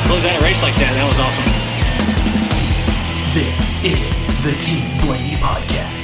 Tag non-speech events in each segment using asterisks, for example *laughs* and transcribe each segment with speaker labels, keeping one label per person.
Speaker 1: to close out a race like that. That was awesome.
Speaker 2: This is the Team Blaney Podcast.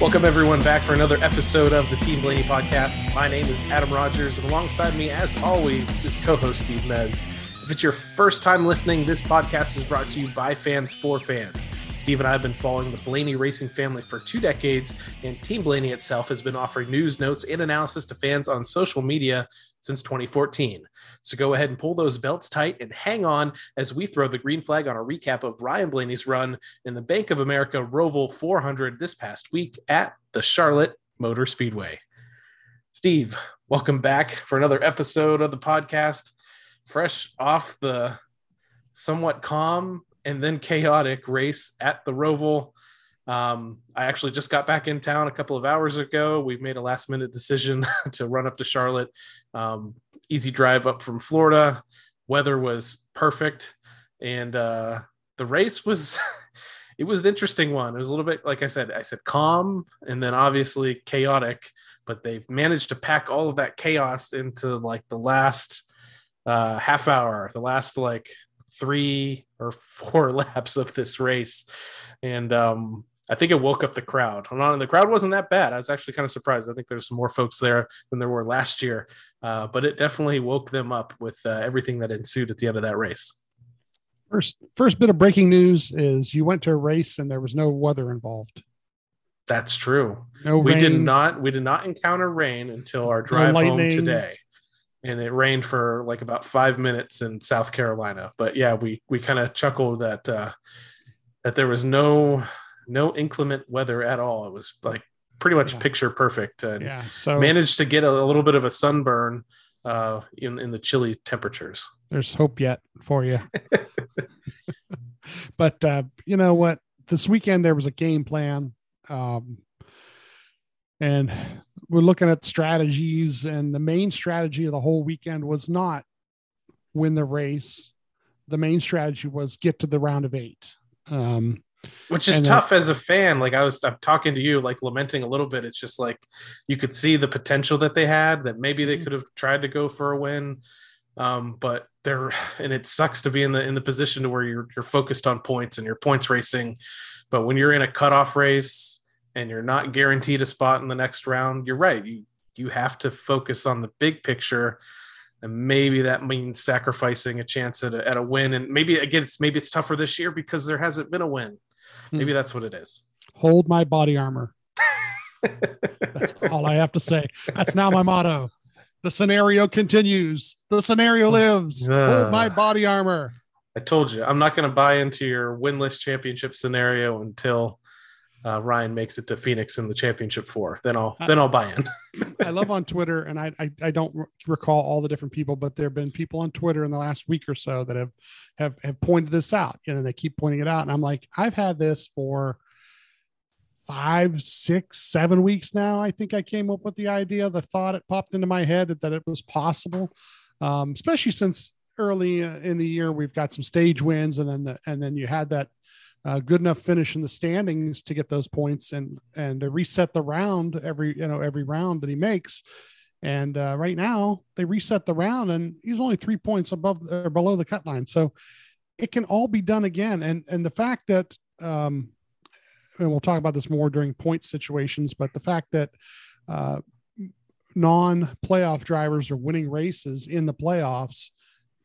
Speaker 3: Welcome everyone back for another episode of the Team Blaney podcast. My name is Adam Rogers, and alongside me, as always, is co-host Steve Mez. If it's your first time listening, this podcast is brought to you by fans for fans. Steve and I have been following the Blaney racing family for two decades, and Team Blaney itself has been offering news, notes, and analysis to fans on social media since 2014. So go ahead and pull those belts tight and hang on as we throw the green flag on a recap of Ryan Blaney's run in the Bank of America Roval 400 this past week at the Charlotte Motor Speedway. Steve, welcome back for another episode of the podcast. Fresh off the somewhat calm and then chaotic race at the Roval. Um, I actually just got back in town a couple of hours ago. We've made a last minute decision *laughs* to run up to Charlotte. Um, easy drive up from Florida. Weather was perfect, and uh, the race was. *laughs* it was an interesting one. It was a little bit, like I said, I said calm, and then obviously chaotic. But they've managed to pack all of that chaos into like the last uh, half hour, the last like three or four *laughs* laps of this race, and um, I think it woke up the crowd. And the crowd wasn't that bad. I was actually kind of surprised. I think there's some more folks there than there were last year, uh, but it definitely woke them up with uh, everything that ensued at the end of that race.
Speaker 4: First, first bit of breaking news is you went to a race and there was no weather involved.
Speaker 3: That's true.
Speaker 4: No
Speaker 3: we
Speaker 4: rain,
Speaker 3: did not. We did not encounter rain until our drive home today, and it rained for like about five minutes in South Carolina. But yeah, we we kind of chuckled that uh, that there was no no inclement weather at all. It was like pretty much
Speaker 4: Yeah.
Speaker 3: picture perfect, and
Speaker 4: Yeah. So
Speaker 3: managed to get a, a little bit of a sunburn uh, in in the chilly temperatures.
Speaker 4: there's hope yet for you. *laughs* *laughs* but uh, you know what? This weekend there was a game plan. Um, and we're looking at strategies, and the main strategy of the whole weekend was not win the race. The main strategy was get to the round of eight. Um,
Speaker 3: which is
Speaker 4: And then-
Speaker 3: tough as a fan. Like i was i'm talking to you like lamenting a little bit. It's just like you could see the potential that they had that maybe they
Speaker 4: Mhm.
Speaker 3: could have tried to go for a win. Um, but they're and it sucks to be in the in the position to where you're you're focused on points and you're points racing. But when you're in a cutoff race and you're not guaranteed a spot in the next round you're right. You you have to focus on the big picture. And maybe that means sacrificing a chance at a, at a win. And maybe again it's maybe it's tougher this year because there hasn't been a win maybe hmm. that's what it is
Speaker 4: hold my body armor. *laughs* That's all I have to say. That's now my motto. The scenario continues. The scenario lives. Hold my body armor.
Speaker 3: I told you, I'm not going to buy into your winless championship scenario until uh, Ryan makes it to Phoenix in the championship four. Then I'll then I'll buy in. *laughs*
Speaker 4: I love on Twitter, and I, I I don't recall all the different people, but there have been people on Twitter in the last week or so that have have have pointed this out. You know, they keep pointing it out, and I'm like, I've had this for five, six, seven weeks now. I think I came up with the idea, the thought it popped into my head that, that it was possible, um, especially since early uh, in the year we've got some stage wins, and then the, and then you had that uh, good enough finish in the standings to get those points and and to reset the round every you know every round that he makes. And uh, right now they reset the round, and he's only three points above or below the cut line. So it can all be done again. And and the fact that um, and we'll talk about this more during point situations, but the fact that uh, non-playoff drivers are winning races in the playoffs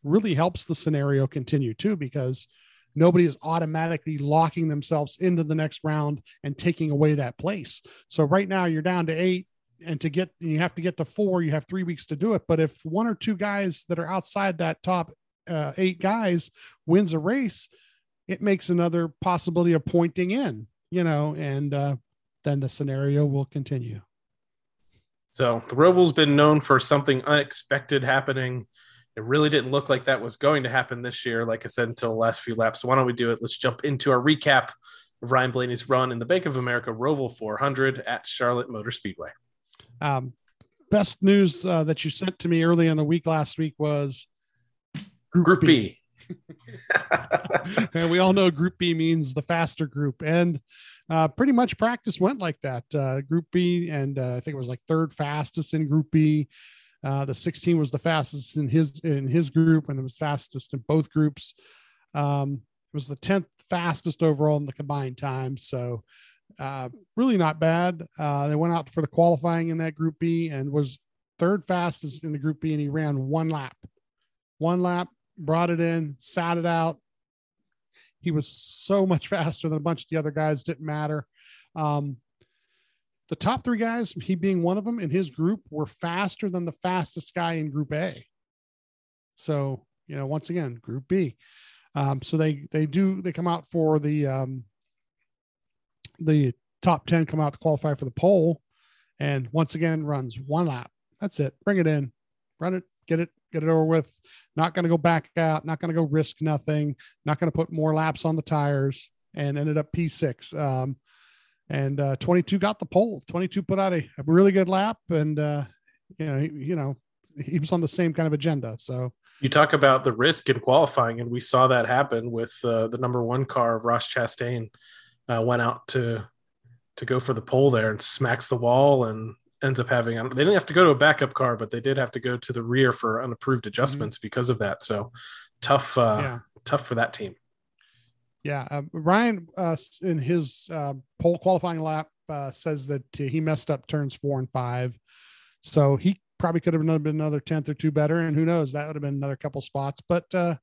Speaker 4: really helps the scenario continue too, because nobody is automatically locking themselves into the next round and taking away that place. So right now you're down to eight, and to get you have to get to four, you have three weeks to do it. But if one or two guys that are outside that top uh, eight guys wins a race, it makes another possibility of pointing in, you know, and uh, then the scenario will continue.
Speaker 3: So the Roval's been known for something unexpected happening. It really didn't look like that was going to happen this year, like I said, until the last few laps. So why don't we do it? Let's jump into our recap of Ryan Blaney's run in the Bank of America Roval 400 at Charlotte Motor Speedway.
Speaker 4: Um, best news uh, that you sent to me early in the week last week was
Speaker 3: Group B. *laughs*
Speaker 4: and we all know Group B means the faster group, and uh, pretty much practice went like that. Uh, group B, and uh, I think it was like third fastest in Group B. Uh, the 16 was the fastest in his in his group, and it was fastest in both groups. Um, it was the 10th fastest overall in the combined time. So uh, really not bad. Uh, they went out for the qualifying in that Group B and was third fastest in the Group B, and he ran one lap, one lap, brought it in, sat it out. He was so much *laughs* faster than a bunch of the other guys. Didn't matter. Um, the top three guys, he being one of them in his group, were faster than the fastest guy in Group A. So you know, once again, Group B. Um, so they they do they come out for the um, the top ten come out to qualify for the pole, and once again runs one lap. That's it. Bring it in, run it, get it, get it over with. Not going to go back out. Not going to go risk nothing. Not going to put more laps on the tires. And ended up P6. Um, and uh, 22 got the pole. 22 put out a, a really good lap, and uh, you know, he, you know, he was on the same kind of agenda. So
Speaker 3: you talk about the risk in qualifying, and we saw that happen with uh, the number one car, Ross Chastain, uh, went out to to go for the pole there and smacks the wall and ends up having. They didn't have to go to a backup car, but they did have to go to the rear for unapproved adjustments mm-hmm. because of that. So tough, uh, yeah. tough for that team.
Speaker 4: Yeah, uh, Ryan uh, in his uh, pole qualifying lap uh, says that he messed up turns four and five, so he probably could have been another tenth or two better, and who knows, that would have been another couple spots. But uh,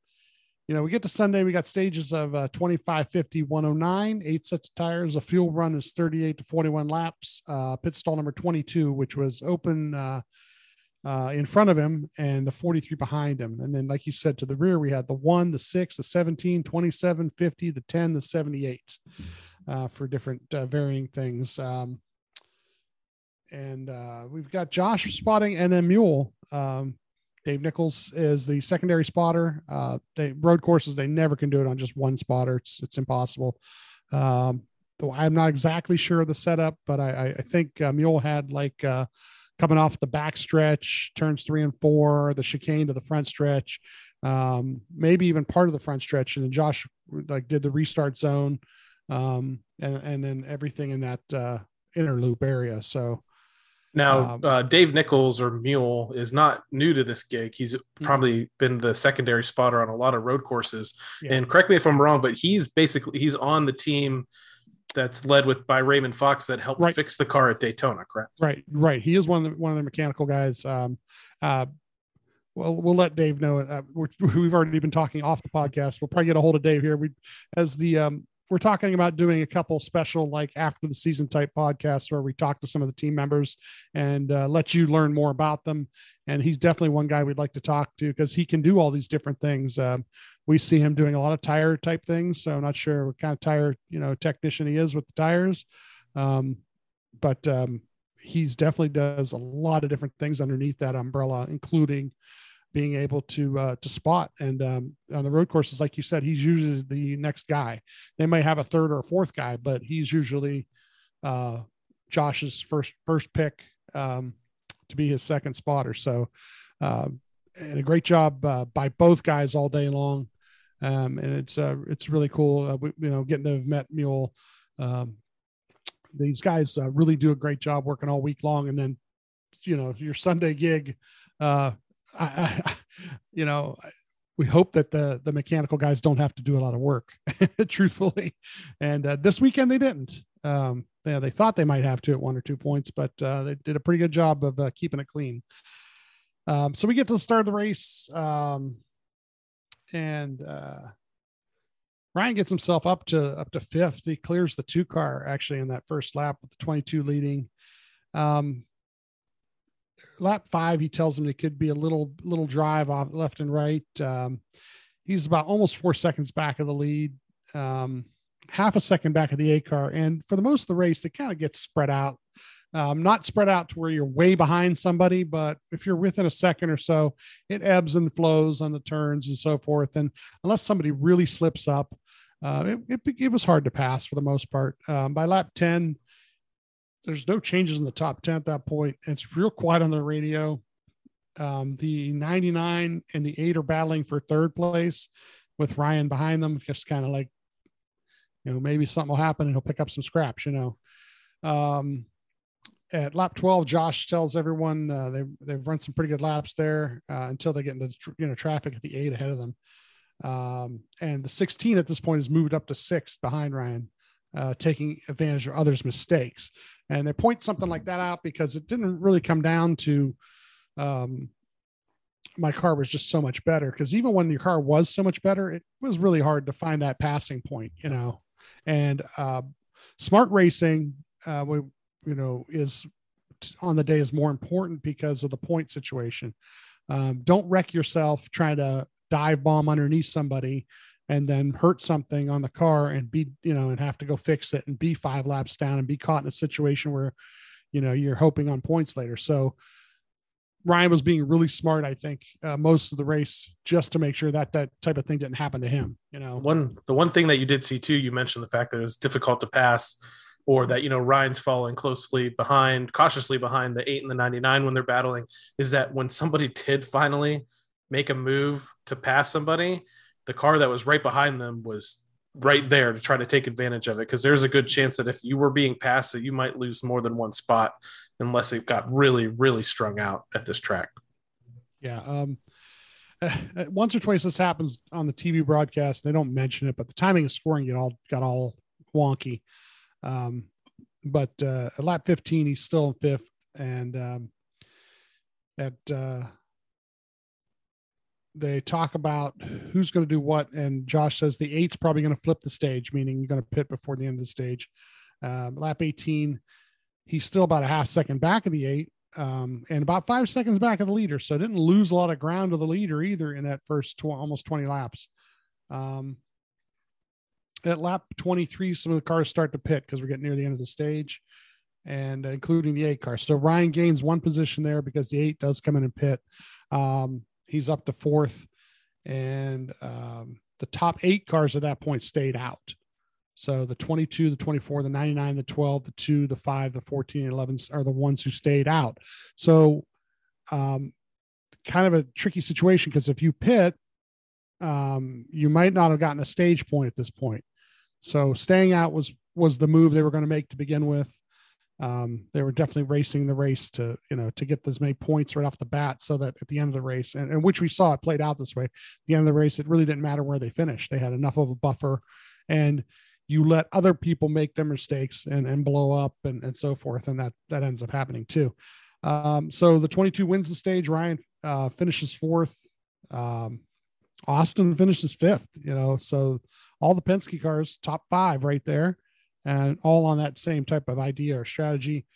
Speaker 4: you know, we get to Sunday, we got stages of uh, 25, 50, 109, eight sets of tires. A fuel run is 38 to 41 laps. Uh, pit stall number 22, which was open uh, in front of him and the 43 behind him. And then, like you said, to the rear, we had the one, the six, the 17, 27, 50, the 10, the 78 uh, for different uh, varying things. Um, and uh, we've got Josh spotting and then Mule. Um, Dave Nichols is the secondary spotter. Uh, they road courses they never can do it on just one spotter. It's it's impossible. Um, though I'm not exactly sure of the setup, but I, I think uh, Mule had like uh, coming off the back stretch, turns three and four, the chicane to the front stretch, um, maybe even part of the front stretch, and then Josh like did the restart zone, um, and and then everything in that uh, inner loop area. So
Speaker 3: now, um, uh, Dave Nichols or Mule is not new to this gig. He's mm-hmm. probably been the secondary spotter on a lot of road courses. Yeah. And correct me if I'm wrong, but he's basically he's on the team that's led with by Raymond Fox that helped right. fix the car at Daytona. Correct?
Speaker 4: Right, right. He is one of the one of the mechanical guys. Um, uh, well, we'll let Dave know. Uh, we have already been talking off the podcast. We'll probably get a hold of Dave here. We, as the um, we're talking about doing a couple special like after the season type podcasts where we talk to some of the team members and uh, let you learn more about them. And he's definitely one guy we'd like to talk to because he can do all these different things. Um, we see him doing a lot of tire type things so i'm not sure what kind of tire you know technician he is with the tires. Um, but um, he's definitely does a lot of different things underneath that umbrella including being able to uh, to spot. And um, on the road courses, like you said, he's usually the next guy. They may have a third or a fourth guy, but he's usually uh, Josh's first first pick um, to be his second spotter. So, uh, and a great job uh, by both guys all day long. Um, and it's uh, it's really cool. Uh, we, you know, getting to have met Mule. Um, these guys really do a great job working all week long, and then you know your Sunday gig uh, I, *laughs* you know, we hope that the the mechanical guys don't have to do a lot of work, *laughs* truthfully. And uh, this weekend they didn't. Um, they, they thought they might have to at one or two points, but uh, they did a pretty good job of uh, keeping it clean. Um, so we get to the start of the race, um, and uh, Ryan gets himself up to up to fifth. He clears the two car actually in that first lap with the 22 leading. Um, lap five, he tells him it could be a little little drive off left and right. Um, he's about almost four seconds back of the lead, um, half a second back of the A car, and for the most of the race, it kind of gets spread out. Um, not spread out to where you're way behind somebody, but if you're within a second or so, it ebbs and flows on the turns and so forth. And unless somebody really slips up, uh, it, it, it, was hard to pass for the most part. Um, by lap 10, there's no changes in the top 10 at that point. It's real quiet on the radio. Um, the 99 and the eight are battling for third place. with Ryan behind them, just kind of like, you know, maybe something will happen and he'll pick up some scraps, you know. Um, at lap 12, Josh tells everyone uh, they, they've run some pretty good laps there uh, until they get into you know traffic at the eight ahead of them. Um, and the 16 at this point has moved up to six behind Ryan, uh, taking advantage of others' mistakes. And they point something like that out because it didn't really come down to um, my car was just so much better. Because even when your car was so much better, it was really hard to find that passing point, you know. And uh, smart racing, uh, we, you know, is on the day is more important because of the point situation. Um, don't wreck yourself trying to dive bomb underneath somebody and then hurt something on the car and be you know and have to go fix it and be five laps down and be caught in a situation where you know you're hoping on points later. So ryan was being really smart i think uh, most of the race just to make sure that that type of thing didn't happen to him you know?
Speaker 3: One the one thing that you did see too you mentioned the fact that it was difficult to pass or that you know Ryan's following closely behind, cautiously behind the eight and the 99 when they're battling, is that when somebody did finally make a move to pass somebody, the car that was right behind them was right there to try to take advantage of it because there's a good chance that if you were being passed that you might lose more than one spot unless it got really really strung out at this track.
Speaker 4: Yeah um *laughs* once or twice this happens on the tv broadcast they don't mention it but the timing of scoring get all got all wonky. Um but uh at lap 15 he's still in fifth and um at uh they talk about who's going to do what, and Josh says the eight's probably going to flip the stage, meaning you're going to pit before the end of the stage. Um, lap 18, he's still about a half second back of the eight, um, and about five seconds back of the leader. So didn't lose a lot of ground to the leader either in that first tw- almost 20 laps. Um, at lap 23, some of the cars start to pit because we're getting near the end of the stage, and uh, including the eight car. So Ryan gains one position there because the eight does come in and pit. Um, he's up to fourth, and um, the top eight cars at that point stayed out. So the 22, the 24, the 99, the 12, the 2, the 5, the 14, and 11 are the ones who stayed out. So um, kind of a tricky situation because if you pit, um, you might not have gotten a stage point at this point. So staying out was was the move they were going to make to begin with um, they were definitely racing the race to you know to get as many points right off the bat so that at the end of the race and, and which we saw it played out this way. The end of the race it really didn't matter where they finished. They had enough of a buffer and you let other people make their mistakes and, and blow up and, and so forth and that that ends up happening too. Um, so the 22 wins the stage. Ryan uh, finishes fourth. Um, austin finishes fifth you know so all the penske cars top five right there and all on that same type of idea or strategy.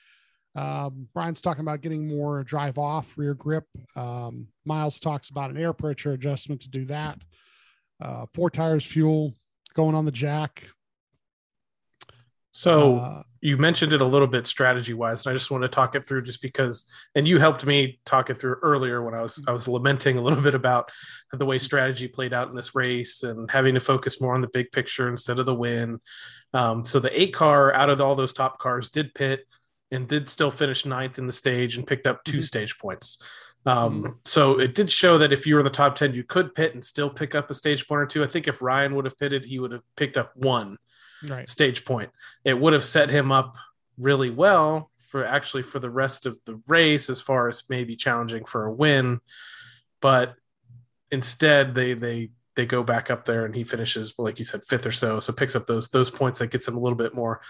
Speaker 4: Um, Ryan's talking about getting more drive off rear grip. Um, Miles talks about an air pressure adjustment to do that. Uh, four tires, fuel going on the jack.
Speaker 3: So uh, you mentioned it a little bit strategy wise, and I just want to talk it through just because, and you helped me talk it through earlier when I was I was lamenting a little bit about the way strategy played out in this race and having to focus more on the big picture instead of the win. Um, so the eight car out of all those top cars did pit and did still finish ninth in the stage and picked up 2 mm-hmm. stage points. Um, mm-hmm. So it did show that if you were in the top 10, you could pit and still pick up a stage point or two. I think if Ryan would have pitted, he would have picked up one
Speaker 4: right.
Speaker 3: stage point. It would have set him up really well for actually for the rest of the race as far as maybe challenging for a win. But instead they they they go back up there and he finishes like you said fifth or so so picks up those those points that gets him a little bit more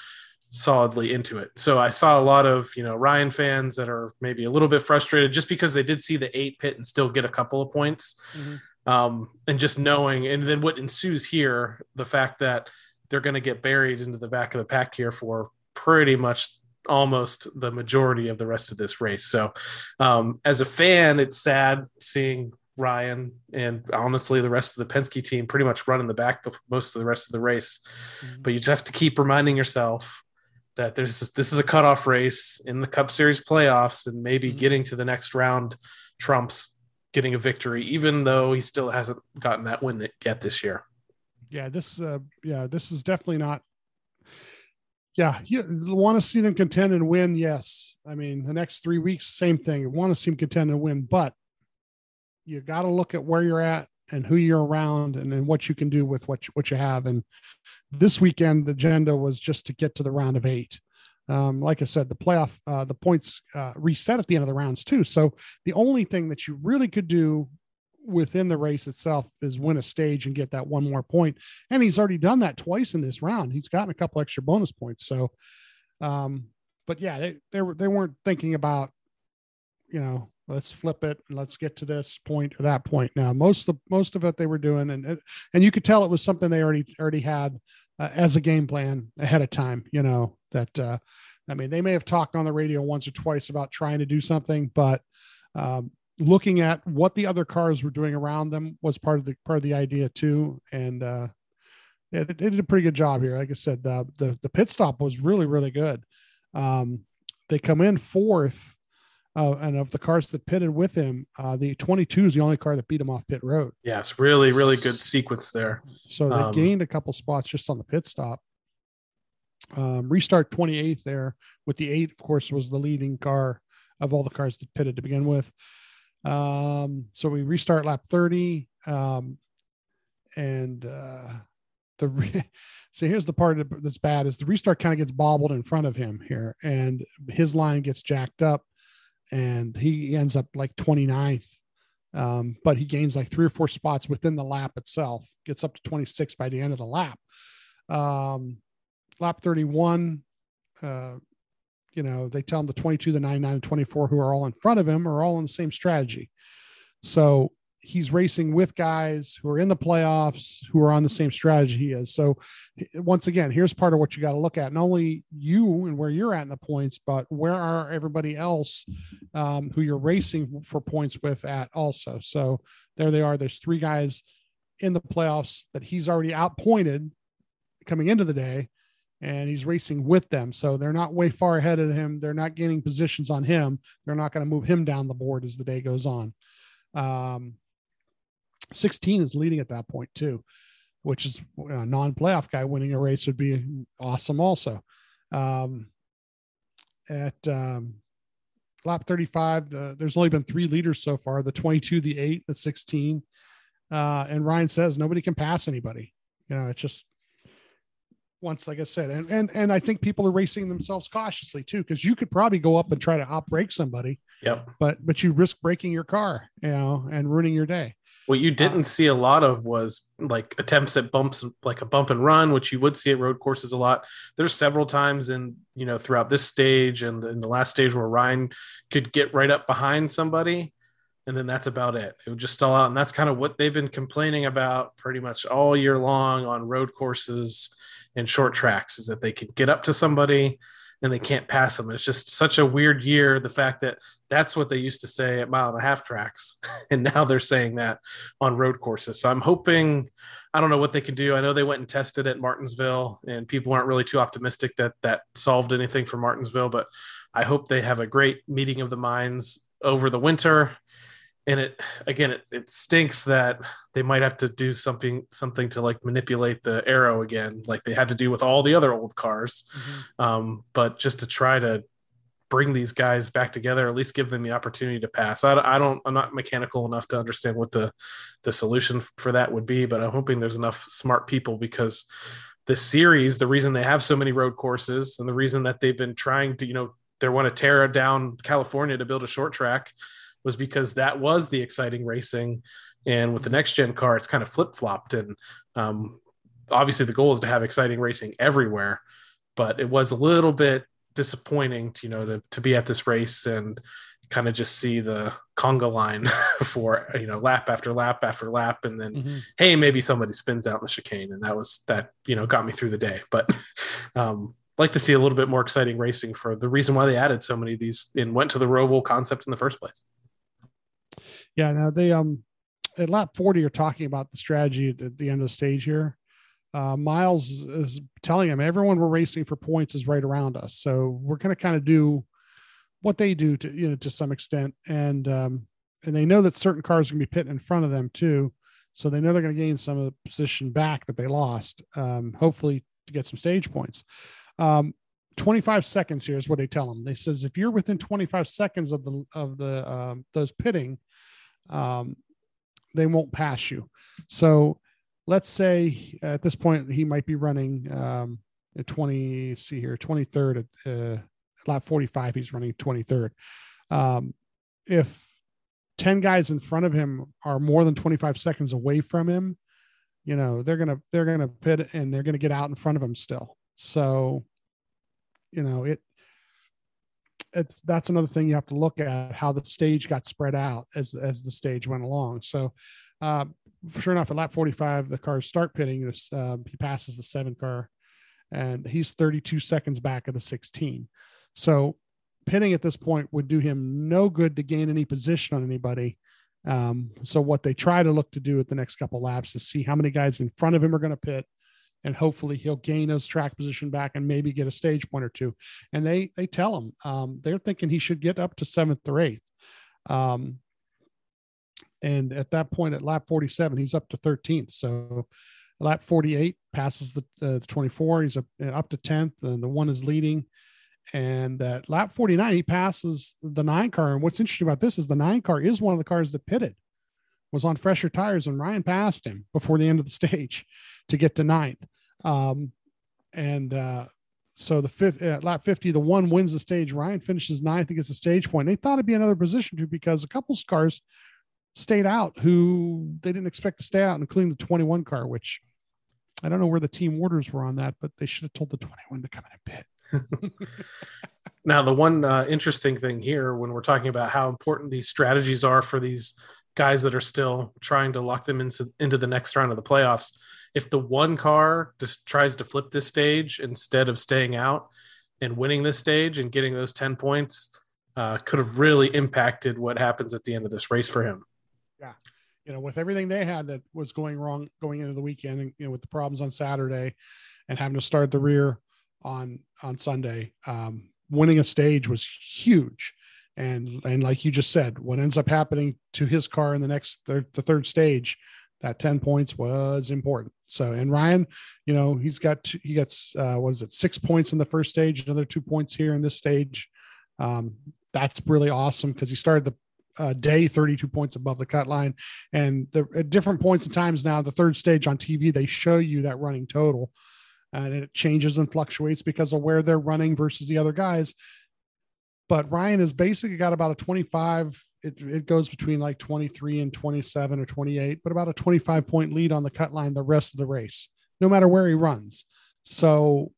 Speaker 3: solidly into it so i saw a lot of you know ryan fans that are maybe a little bit frustrated just because they did see the eight pit and still get a couple of points mm-hmm. um, and just knowing and then what ensues here the fact that they're going to get buried into the back of the pack here for pretty much almost the majority of the rest of this race so um, as a fan it's sad seeing Ryan and honestly the rest of the Penske team pretty much run in the back the, most of the rest of the race. Mm-hmm. But you just have to keep reminding yourself that there's this is a cutoff race in the Cup Series playoffs, and maybe mm-hmm. getting to the next round trumps getting a victory, even though he still hasn't gotten that win yet this year.
Speaker 4: Yeah, this uh, yeah, this is definitely not. Yeah, you want to see them contend and win. Yes, I mean the next three weeks, same thing. You want to see them contend and win, but you got to look at where you're at and who you're around and, and what you can do with what you, what you have. And this weekend, the agenda was just to get to the round of eight. Um, like I said, the playoff, uh, the points uh, reset at the end of the rounds too. So the only thing that you really could do within the race itself is win a stage and get that one more point. And he's already done that twice in this round. He's gotten a couple extra bonus points. So, um, but yeah, they, they were, they weren't thinking about, you know, let's flip it and let's get to this point or that point. Now, most of most of it they were doing, and and you could tell it was something they already already had uh, as a game plan ahead of time. You know that uh, I mean they may have talked on the radio once or twice about trying to do something, but um, looking at what the other cars were doing around them was part of the part of the idea too. And uh, it, it did a pretty good job here. Like I said, the the, the pit stop was really really good. Um, they come in fourth uh, and of the cars that pitted with him, uh, the 22 is the only car that beat him off pit road.
Speaker 3: Yes, really, really good sequence there.
Speaker 4: So they
Speaker 3: Um,
Speaker 4: gained a couple spots just on the pit stop. Um, restart 28th there with the eight, of course, was the leading car of all the cars that pitted to begin with. Um, so we restart lap 30. Um, and uh, the re- *laughs* so here's the part that's bad is the restart kind of gets bobbled in front of him here, and his line gets jacked up, and he ends up like 29th. Um, but he gains like three or four spots within the lap itself, gets up to 26 by the end of the lap. Um, lap 31, uh, you know, they tell him the 22, the 99, the 24 who are all in front of him are all in the same strategy. So he's racing with guys who are in the playoffs who are on the same strategy he is. So once again, here's part of what you got to look at. Not only you and where you're at in the points, but where are everybody else um, who you're racing for points with at also. So there they are. There's three guys in the playoffs that he's already outpointed coming into the day and he's racing with them. So they're not way far ahead of him. They're not gaining positions on him. They're not going to move him down the board as the day goes on. Um, 16 is leading at that point too, which is a non-playoff guy winning a race would be awesome also. Um, at um, lap 35, the, there's only been three leaders so far, the 22, the eight, the 16. Uh, and Ryan says nobody can pass anybody. You know, it's just once, like I said, and, and, and I think people are racing themselves cautiously too, because you could probably go up and try to outbrake somebody,
Speaker 3: Yep.
Speaker 4: but, but you risk breaking your car, you know, and ruining your day.
Speaker 3: What you didn't
Speaker 4: Uh,
Speaker 3: see a lot of was like attempts at bumps, like a bump and run, which you would see at road courses a lot. There's several times in you know throughout this stage and in the last stage where Ryan could get right up behind somebody, and then that's about it. It would just stall out, and that's kind of what they've been complaining about pretty much all year long on road courses and short tracks is that they can get up to somebody and they can't pass them. It's just such a weird year. The fact that that's what they used to say at mile and a half tracks, *laughs* and now they're saying that on road courses. So I'm hoping, I don't know what they can do. I know they went and tested at Martinsville, and people aren't really too optimistic that that solved anything for Martinsville. But I hope they have a great meeting of the minds over the winter. And it again, it, it stinks that they might have to do something something to like manipulate the aero again, like they had to do with all the other old cars. Um, but just to try to bring these guys back together, at least give them the opportunity to pass. I, I don't, I'm not mechanical enough to understand what the the solution for that would be, but I'm hoping there's enough smart people because the series, the reason they have so many road courses and the reason that they've been trying to, you know, they want to tear down California to build a short track was because that was the exciting racing. And with the next gen car, it's kind of flip flopped. And um, obviously, the goal is to have exciting racing everywhere. But it was a little bit disappointing, to, you know, to, to be at this race and kind of just see the conga line *laughs* for you know lap after lap after lap, and then
Speaker 4: Mhm.
Speaker 3: hey, maybe somebody spins out in the chicane, and that was that you know got me through the day. But *laughs* um, like to see a little bit more exciting racing for the reason why they added so many of these and went to the Roval concept in the first place.
Speaker 4: Yeah, now they um at lap 40 are talking about the strategy at, the end of the stage here. Uh, Miles is telling him everyone we're racing for points is right around us. So we're gonna kind of do what they do to you know to some extent. And um and they know that certain cars are gonna be pitting in front of them too. So they know they're gonna gain some of the position back that they lost, um, hopefully to get some stage points. Um 25 seconds here is what they tell them. They says if you're within 25 seconds of the of the um, those pitting, um, they won't pass you. So let's say at this point he might be running um, at 20. See here, 23rd at uh, lap 45. He's running 23rd. Um, if 10 guys in front of him are more than 25 seconds away from him, you know they're gonna they're gonna pit and they're gonna get out in front of him still. So, you know it it's that's another thing you have to look at how the stage got spread out as as the stage went along. So, uh, sure enough, at lap 45, the cars start pitting. Uh, he passes the seven car, and he's 32 seconds back of the 16. So, pitting at this point would do him no good to gain any position on anybody. Um, so, what they try to look to do at the next couple laps is see how many guys in front of him are going to pit and hopefully he'll gain his track position back and maybe get a stage point or two. And they they tell him um, they're thinking he should get up to seventh or eighth. Um, and at that point, at lap 47, he's up to 13th. So lap 48 passes the, uh, the 24. He's up, uh, up to 10th, and the one is leading. And at lap 49, he passes the nine car. And what's interesting about this is the nine car is one of the cars that pitted, was on fresher tires, and Ryan passed him before the end of the stage to get to ninth. Um, and uh, so the fifth at lap 50, the one wins the stage. Ryan finishes ninth and gets a stage point. They thought it'd be another position too because a couple cars stayed out who they didn't expect to stay out, including the 21 car, which I don't know where the team orders were on that, but they should have told the 21 to come in and pit. *laughs*
Speaker 3: now, the one uh, interesting thing here, when we're talking about how important these strategies are for these guys that are still trying to lock them into, into the next round of the playoffs, if the one car just tries to flip this stage instead of staying out and winning this stage and getting those 10 points, uh, could have really impacted what happens at the end of this race for him.
Speaker 4: Yeah. You know, with everything they had that was going wrong going into the weekend, and you know, with the problems on Saturday, and having to start the rear on on Sunday, um, winning a stage was huge. And and like you just said, what ends up happening to his car in the next the third stage, that ten points was important. So and Ryan, you know, he's got two, he gets uh, what is it, six points in the first stage, another two points here in this stage. Um, that's really awesome because he started the uh, day 32 points above the cut line and the, at different points and times now the third stage on tv they show you that running total and it changes and fluctuates because of where they're running versus the other guys but ryan has basically got about a 25 it, it goes between like 23 and 27 or 28 but about a 25 point lead on the cut line the rest of the race no matter where he runs so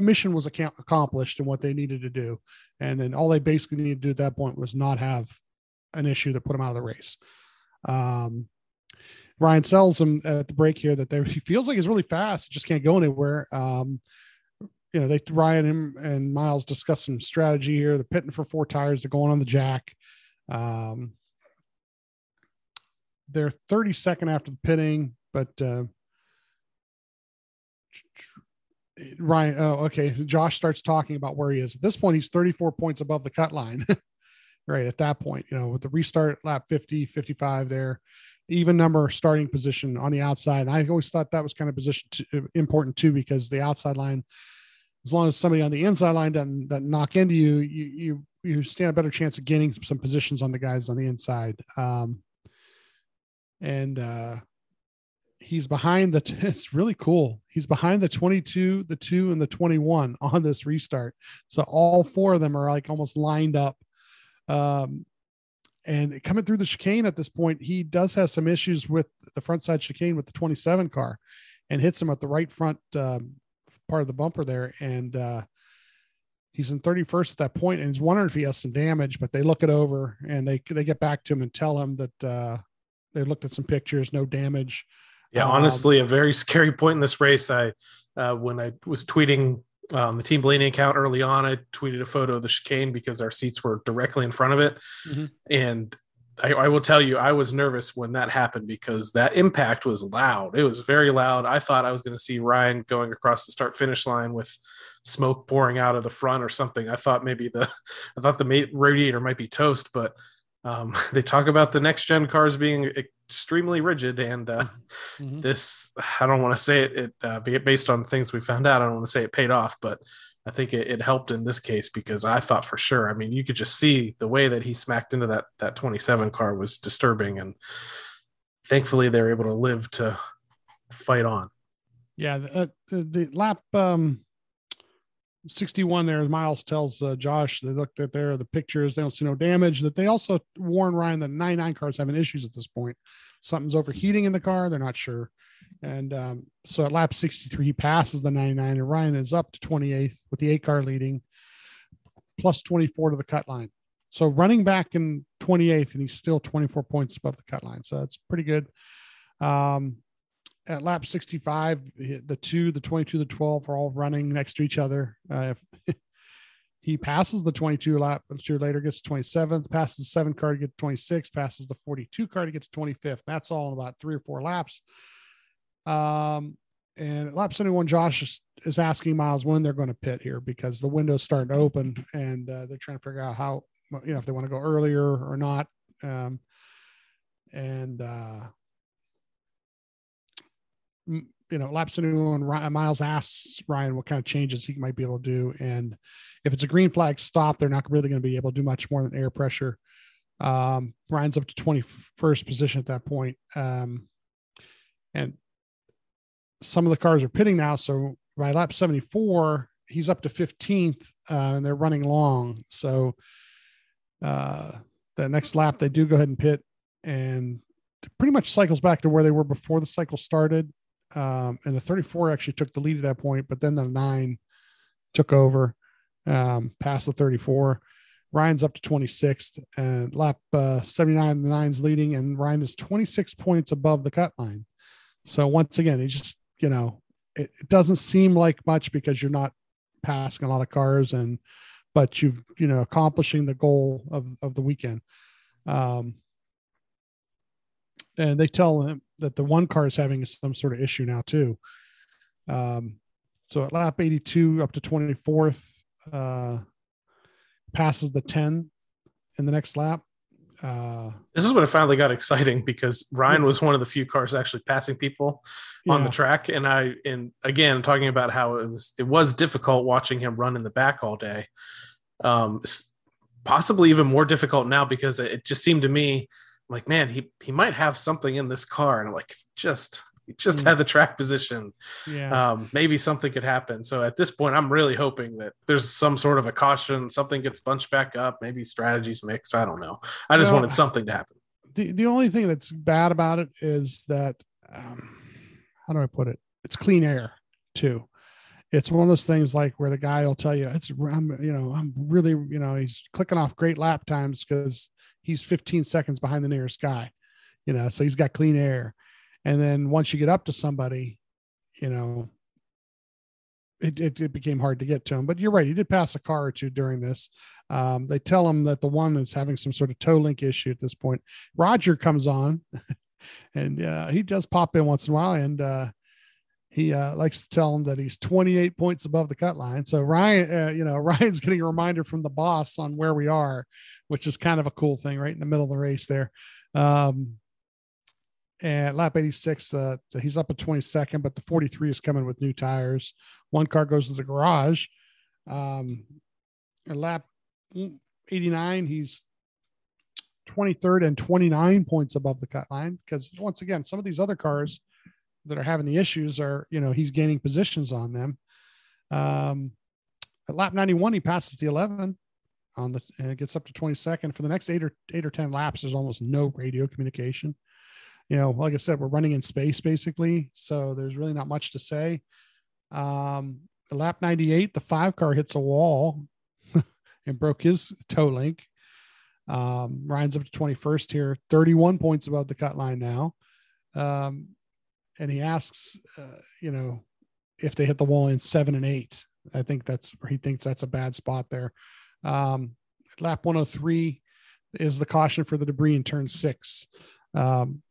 Speaker 4: mission was accomplished and what they needed to do. And then all they basically needed to do at that point was not have an issue that put him out of the race. Um, Ryan sells him at the break here that he feels like he's really fast, just can't go anywhere. Um, you know, they Ryan and, and Miles discuss some strategy here. They're pitting for four tires. They're going on the jack. Um, they're 32nd after the pitting, but uh, Ryan, oh, okay. Josh starts talking about where he is. At this point, he's 34 points above the cut line. *laughs* right at that point, you know, with the restart lap 50, 55 there, even number starting position on the outside. And I always thought that was kind of position to, important too, because the outside line, as long as somebody on the inside line doesn't, doesn't knock into you, you, you, you stand a better chance of gaining some positions on the guys on the inside. Um, and, uh, he's behind the, t- *laughs* it's really cool. He's behind the 22, the two, and the 21 on this restart. So all four of them are like almost lined up. Um, and coming through the chicane at this point, he does have some issues with the front side chicane with the 27 car and hits him at the right front um, part of the bumper there. And uh, he's in 31st at that point, and he's wondering if he has some damage. But they look it over and they they get back to him and tell him that uh, they looked at some pictures, no damage.
Speaker 3: Yeah, um, honestly, a very *laughs* scary point in this race. I uh, when I was tweeting um, the Team Blaney account early on, I tweeted a photo of the chicane because our seats were directly in front of it, mm-hmm. and I, I, will tell you, I was nervous when that happened because that impact was loud. It was very loud. I thought I was going to see Ryan going across the start finish line with smoke pouring out of the front or something. I thought maybe the *laughs* I thought the radiator might be toast, but um, *laughs* they talk about the next gen cars being extremely rigid, and uh, mm-hmm. this I don't want to say it, it uh, based on things we found out. I don't want to say it paid off, but I think it, it, helped in this case because I thought for sure. I mean, you could just see the way that he smacked into that that 27 car was disturbing, and thankfully they were able to live to fight on.
Speaker 4: Yeah, the, uh, the, the lap um, 61 there, Miles tells uh, Josh they looked at there the pictures, they don't see no damage. That they also warn Ryan that 99 cars having issues at this point. Something's overheating in the car, they're not sure. And um, so at lap 63, he passes the 99, and Ryan is up to 28th with the eight car leading, plus 24 to the cut line. So running back in 28th, and he's still 24 points above the cut line. So that's pretty good. Um, at lap 65, the two, the 22, the 12 are all running next to each other. Uh, *laughs* he passes the 22 lap, but year later gets 27th, passes the seven car to get 26, passes the 42 car to get to 25th. That's all in about three or four laps. Um, and lap 71, Josh is, is, asking Miles when they're going to pit here because the window's starting to open and uh, they're trying to figure out how, you know, if they want to go earlier or not. Um, and, uh, you know, lap 71, Miles asks Ryan what kind of changes he might be able to do. And if it's a green flag stop, they're not really going to be able to do much more than air pressure. Um, Ryan's up to 21st position at that point. Um, and some of the cars are pitting now. So by lap 74, he's up to 15th uh, and they're running long. So uh, the next lap, they do go ahead and pit and pretty much cycles back to where they were before the cycle started. Um, and the 34 actually took the lead at that point, but then the nine took over um, past the 34. Ryan's up to 26th and lap uh, 79, the nine's leading, and Ryan is 26 points above the cut line. So once again, he just you know, it, it doesn't seem like much because you're not passing a lot of cars and, but you've, you know, accomplishing the goal of, of the weekend. Um, and they tell him that the one car is having some sort of issue now too. Um, so at lap 82 up to 24th, uh, passes the 10 in the next lap. Uh,
Speaker 3: this is when it finally got exciting because Ryan was one of the few cars actually passing people yeah. on the track, and I and again talking about how it was it was difficult watching him run in the back all day. Um, possibly even more difficult now because it just seemed to me like man he he might have something in this car, and I'm like just he just had the track position. Yeah. Um, maybe something could happen. So at this point, I'm really hoping that there's some sort of a caution, something gets bunched back up, maybe strategies mix. I don't know. I just well, wanted something to happen.
Speaker 4: The the only thing that's bad about it is that um, how do I put it? It's clean air too. It's one of those things like where the guy will tell you it's I'm you know I'm really you know he's clicking off great lap times because he's 15 seconds behind the nearest guy, you know, so he's got clean air. And then once you get up to somebody you know it, it, it, became hard to get to him. But you're right he did pass a car or two during this. Um, they tell him that the one is having some sort of toe link issue at this point. Roger comes on *laughs* and uh, he does pop in once in a while and uh, he uh, likes to tell him that he's 28 points above the cut line. So ryan uh, you know *laughs* ryan's getting a reminder from the boss on where we are which is kind of a cool thing right in the middle of the race there. Um, and lap 86 uh, he's up at 22nd but the 43 is coming with new tires. One car goes to the garage. Um lap 89 he's 23rd and 29 points above the cut line because once again some of these other cars that are having the issues are you know he's gaining positions on them um at lap 91 he passes the 11 on the and it gets up to 22nd for the next eight or eight or 10 laps there's almost no radio communication you know, like I said, we're running in space basically. So there's really not much to say. Um, lap 98, the five car hits a wall *laughs* and broke his toe link. Um, Ryan's up to 21st here, 31 points above the cut line now. Um, and he asks, uh, you know, if they hit the wall in seven and eight. I think that's he thinks that's a bad spot there. Um, lap 103 is the caution for the debris in turn six. Um,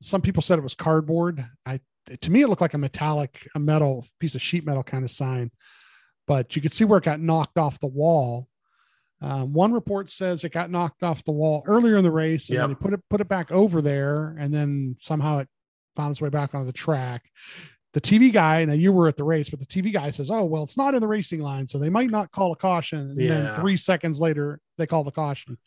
Speaker 4: some people said it was cardboard. I to me it looked like a metallic, a metal piece of sheet metal kind of sign, but you could see where it got knocked off the wall. Um, one report says it got knocked off the wall earlier in the race, and yep. then he put it put it back over there, and then somehow it found its way back onto the track. The TV guy, now you were at the race, but the TV guy says, "Oh well, it's not in the racing line, so they might not call a caution." And yeah. then three seconds later, they call the caution.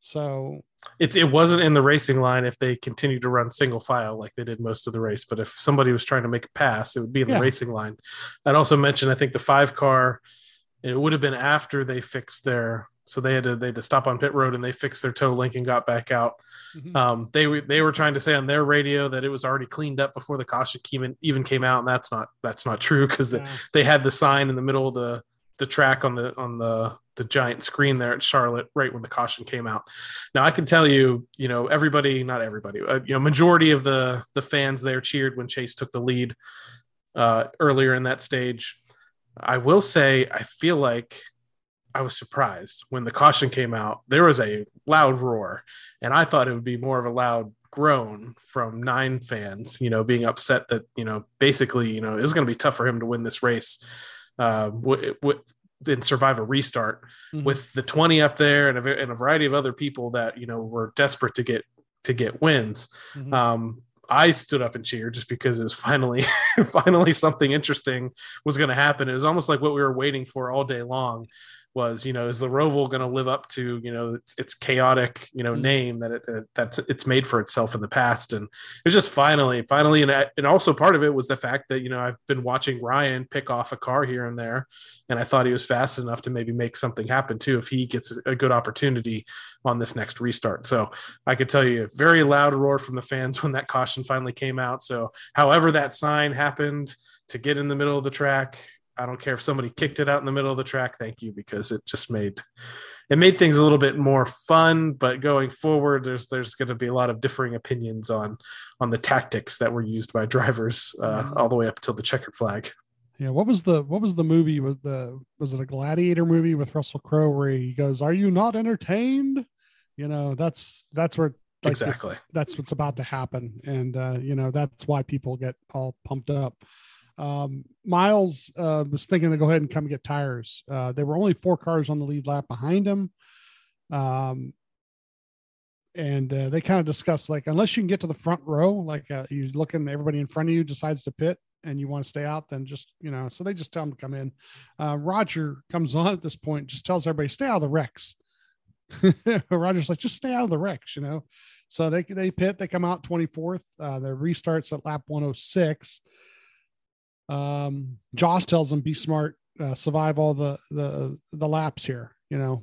Speaker 4: So
Speaker 3: It it wasn't in the racing line if they continued to run single file like they did most of the race. But if somebody was trying to make a pass, it would be in the
Speaker 4: Yeah.
Speaker 3: racing line. I'd also mention I think the five car. It would have been after they fixed their. So they had to they had to stop on pit road and they fixed their toe link and got back out.
Speaker 4: Mhm.
Speaker 3: Um, they were they were trying to say on their radio that it was already cleaned up before the caution even even came out, and that's not that's not true because
Speaker 4: yeah.
Speaker 3: they had the sign in the middle of the the track on the on the the giant screen there at Charlotte right when the caution came out. Now I can tell you, you know, everybody, not everybody, uh, you know, majority of the the fans there cheered when Chase took the lead uh, earlier in that stage. I will say, I feel like I was surprised when the caution came out. There was a loud roar, and I thought it would be more of a loud groan from nine fans, you know, being upset that, you know, basically, you know, it was going to be tough for him to win this race uh, w- w- and survive a restart
Speaker 4: Mhm.
Speaker 3: with the 20 up there and a, and a variety of other people that, you know, were desperate to get, to get wins.
Speaker 4: Mhm.
Speaker 3: Um, I stood up and cheered just because it was finally, *laughs* finally something interesting was going to happen. It was almost like what we were waiting for all day long. Was you know is the Roval going to live up to you know its, its chaotic you know
Speaker 4: Mhm.
Speaker 3: name that it that that's it's made for itself in the past and it was just finally finally and I- and also part of it was the fact that you know I've been watching Ryan pick off a car here and there and I thought he was fast enough to maybe make something happen too if he gets a good opportunity on this next restart. So I could tell you a very loud roar from the fans *laughs* when that caution finally came out. So however that sign happened to get in the middle of the track, I don't care if somebody kicked it out in the middle of the track. Thank you because it just made it made things a little bit more fun. But going forward, there's there's going to be a lot of differing opinions on on the tactics that were used by drivers uh, all the way up till the checkered flag.
Speaker 4: Yeah, what was the what was the movie with the was it a gladiator movie with Russell Crowe where he goes, "Are you not entertained?" You know, that's that's where like,
Speaker 3: exactly.
Speaker 4: that's what's about to happen, and uh, you know that's why people get all pumped up. Um, Miles uh, was thinking to go ahead and come get tires. Uh, there were only four cars on the lead lap behind him. Um, and uh, they kind of discussed like unless you can get to the front row, like uh, you looking everybody in front of you decides to pit and you want to stay out, then just you know. So they just tell him to come in. Uh, Roger comes *laughs* on at this point, just tells everybody stay out of the wrecks. *laughs* Roger's like just stay out of the wrecks, you know. So they they pit, they come out 24th. Uh, the restarts at lap 106. Um, Josh tells them be smart, uh, survive all the the the laps here. You know,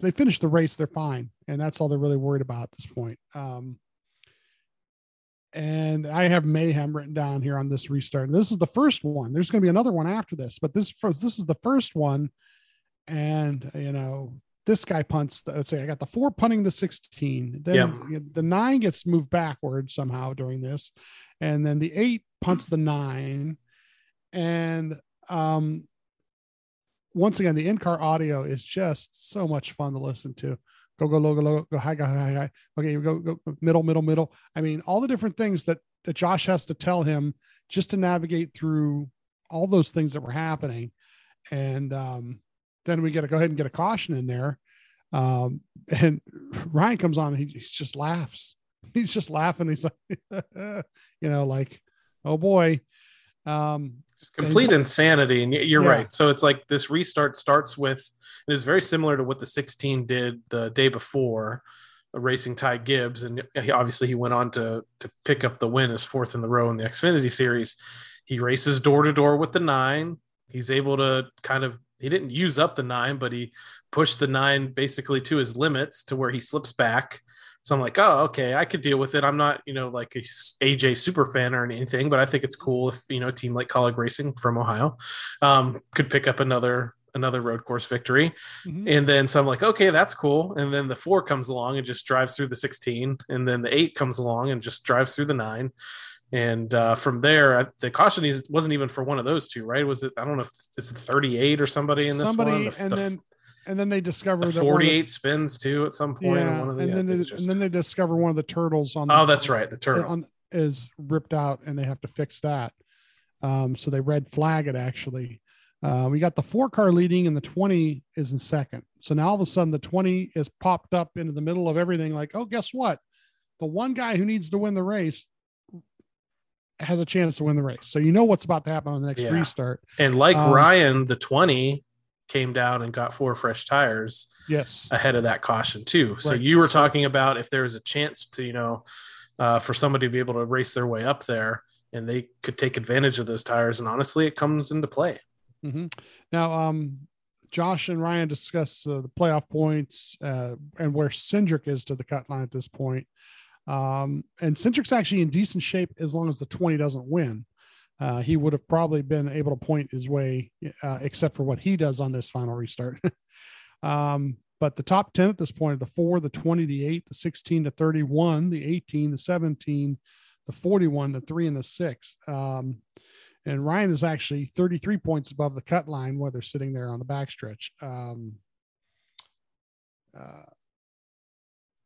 Speaker 4: they finish the race, they're fine, and that's all they're really worried about at this point. Um, and I have mayhem written down here on this restart. This is the first one. There's going to be another one after this, but this first, this is the first one. And you know, this guy punts. The, let's say I got the four punting the 16. Then the nine gets moved backward somehow during this, and then the eight punts the nine. And um, once again, the in-car audio is just so much fun to listen to. Go go low go low go high go high high. Okay, go go middle middle middle. I mean, all the different things that that Josh has to tell him just to navigate through all those things that were happening, and um, then we get to go ahead and get a caution in there. Um, and *laughs* Ryan comes on and he, he just laughs. *laughs* He's just laughing. He's like, *laughs* you know, like, oh boy. Um,
Speaker 3: Just complete insanity. And you're
Speaker 4: Yeah.
Speaker 3: right. So it's like this restart starts with it is very similar to what the 16 did the day before, uh, racing Ty Gibbs, and he, obviously he went on to to pick up the win as fourth in the row in the Xfinity Series. He races door to door with the nine. He's able to kind of he didn't use up the nine, but he pushed the nine basically to his limits to where he slips back. So I'm like, oh, okay, I could deal with it. I'm not, you know, like a AJ super fan or anything, but I think it's cool if you know a team like Kaulig Racing from Ohio um, could pick up another another road course victory.
Speaker 4: mhm.
Speaker 3: And then so I'm like, okay, that's cool. And then the four comes along and just drives through the 16, and then the eight comes along and just drives through the nine. And uh, from there, I- the caution wasn't even for one of those two, right? Was it? I don't know if it's 38 or somebody in this
Speaker 4: somebody,
Speaker 3: one. The,
Speaker 4: and
Speaker 3: the-
Speaker 4: then and then they discover that one of the-
Speaker 3: 48 spins too at some point.
Speaker 4: yeah,
Speaker 3: one of the,
Speaker 4: and
Speaker 3: yeah,
Speaker 4: then they,
Speaker 3: just-
Speaker 4: and then they discover one of the turtles on. the, oh,
Speaker 3: that's right, the turtle.
Speaker 4: on is ripped out, and they have to fix that. Um, so they red flag it actually. Uh, we got the four car leading, and the twenty is in second. So now all of a sudden, the twenty is popped up into the middle of everything. Like, oh, guess what? The one guy who needs to win the race has a chance to win the race. So you know what's about to happen on the next
Speaker 3: Yeah.
Speaker 4: restart.
Speaker 3: And like
Speaker 4: Um,
Speaker 3: Ryan, the 20 came down and got four fresh tires
Speaker 4: Yes.
Speaker 3: ahead of that caution too. So
Speaker 4: Right.
Speaker 3: you were
Speaker 4: So-
Speaker 3: talking about if there was a chance to, you know, uh, for somebody to be able to race their way up there and they could take advantage of those tires. And honestly, it comes into play.
Speaker 4: hmm Now, um, Josh and Ryan discuss uh, the playoff points uh, and where Cindric is to the cut line at this point. Um, and Cindric's actually in decent shape as long as the 20 doesn't win. Uh, he would have probably been able to point his way, uh, except for what he does on this final restart. *laughs* um, but the top 10 at this point are the four, the 20, the eight, the 16 to 31, the 18, the 17, the 41, the three, and the six. Um, and Ryan is actually 33 points above the cut line while they're sitting there on the backstretch. Um, uh,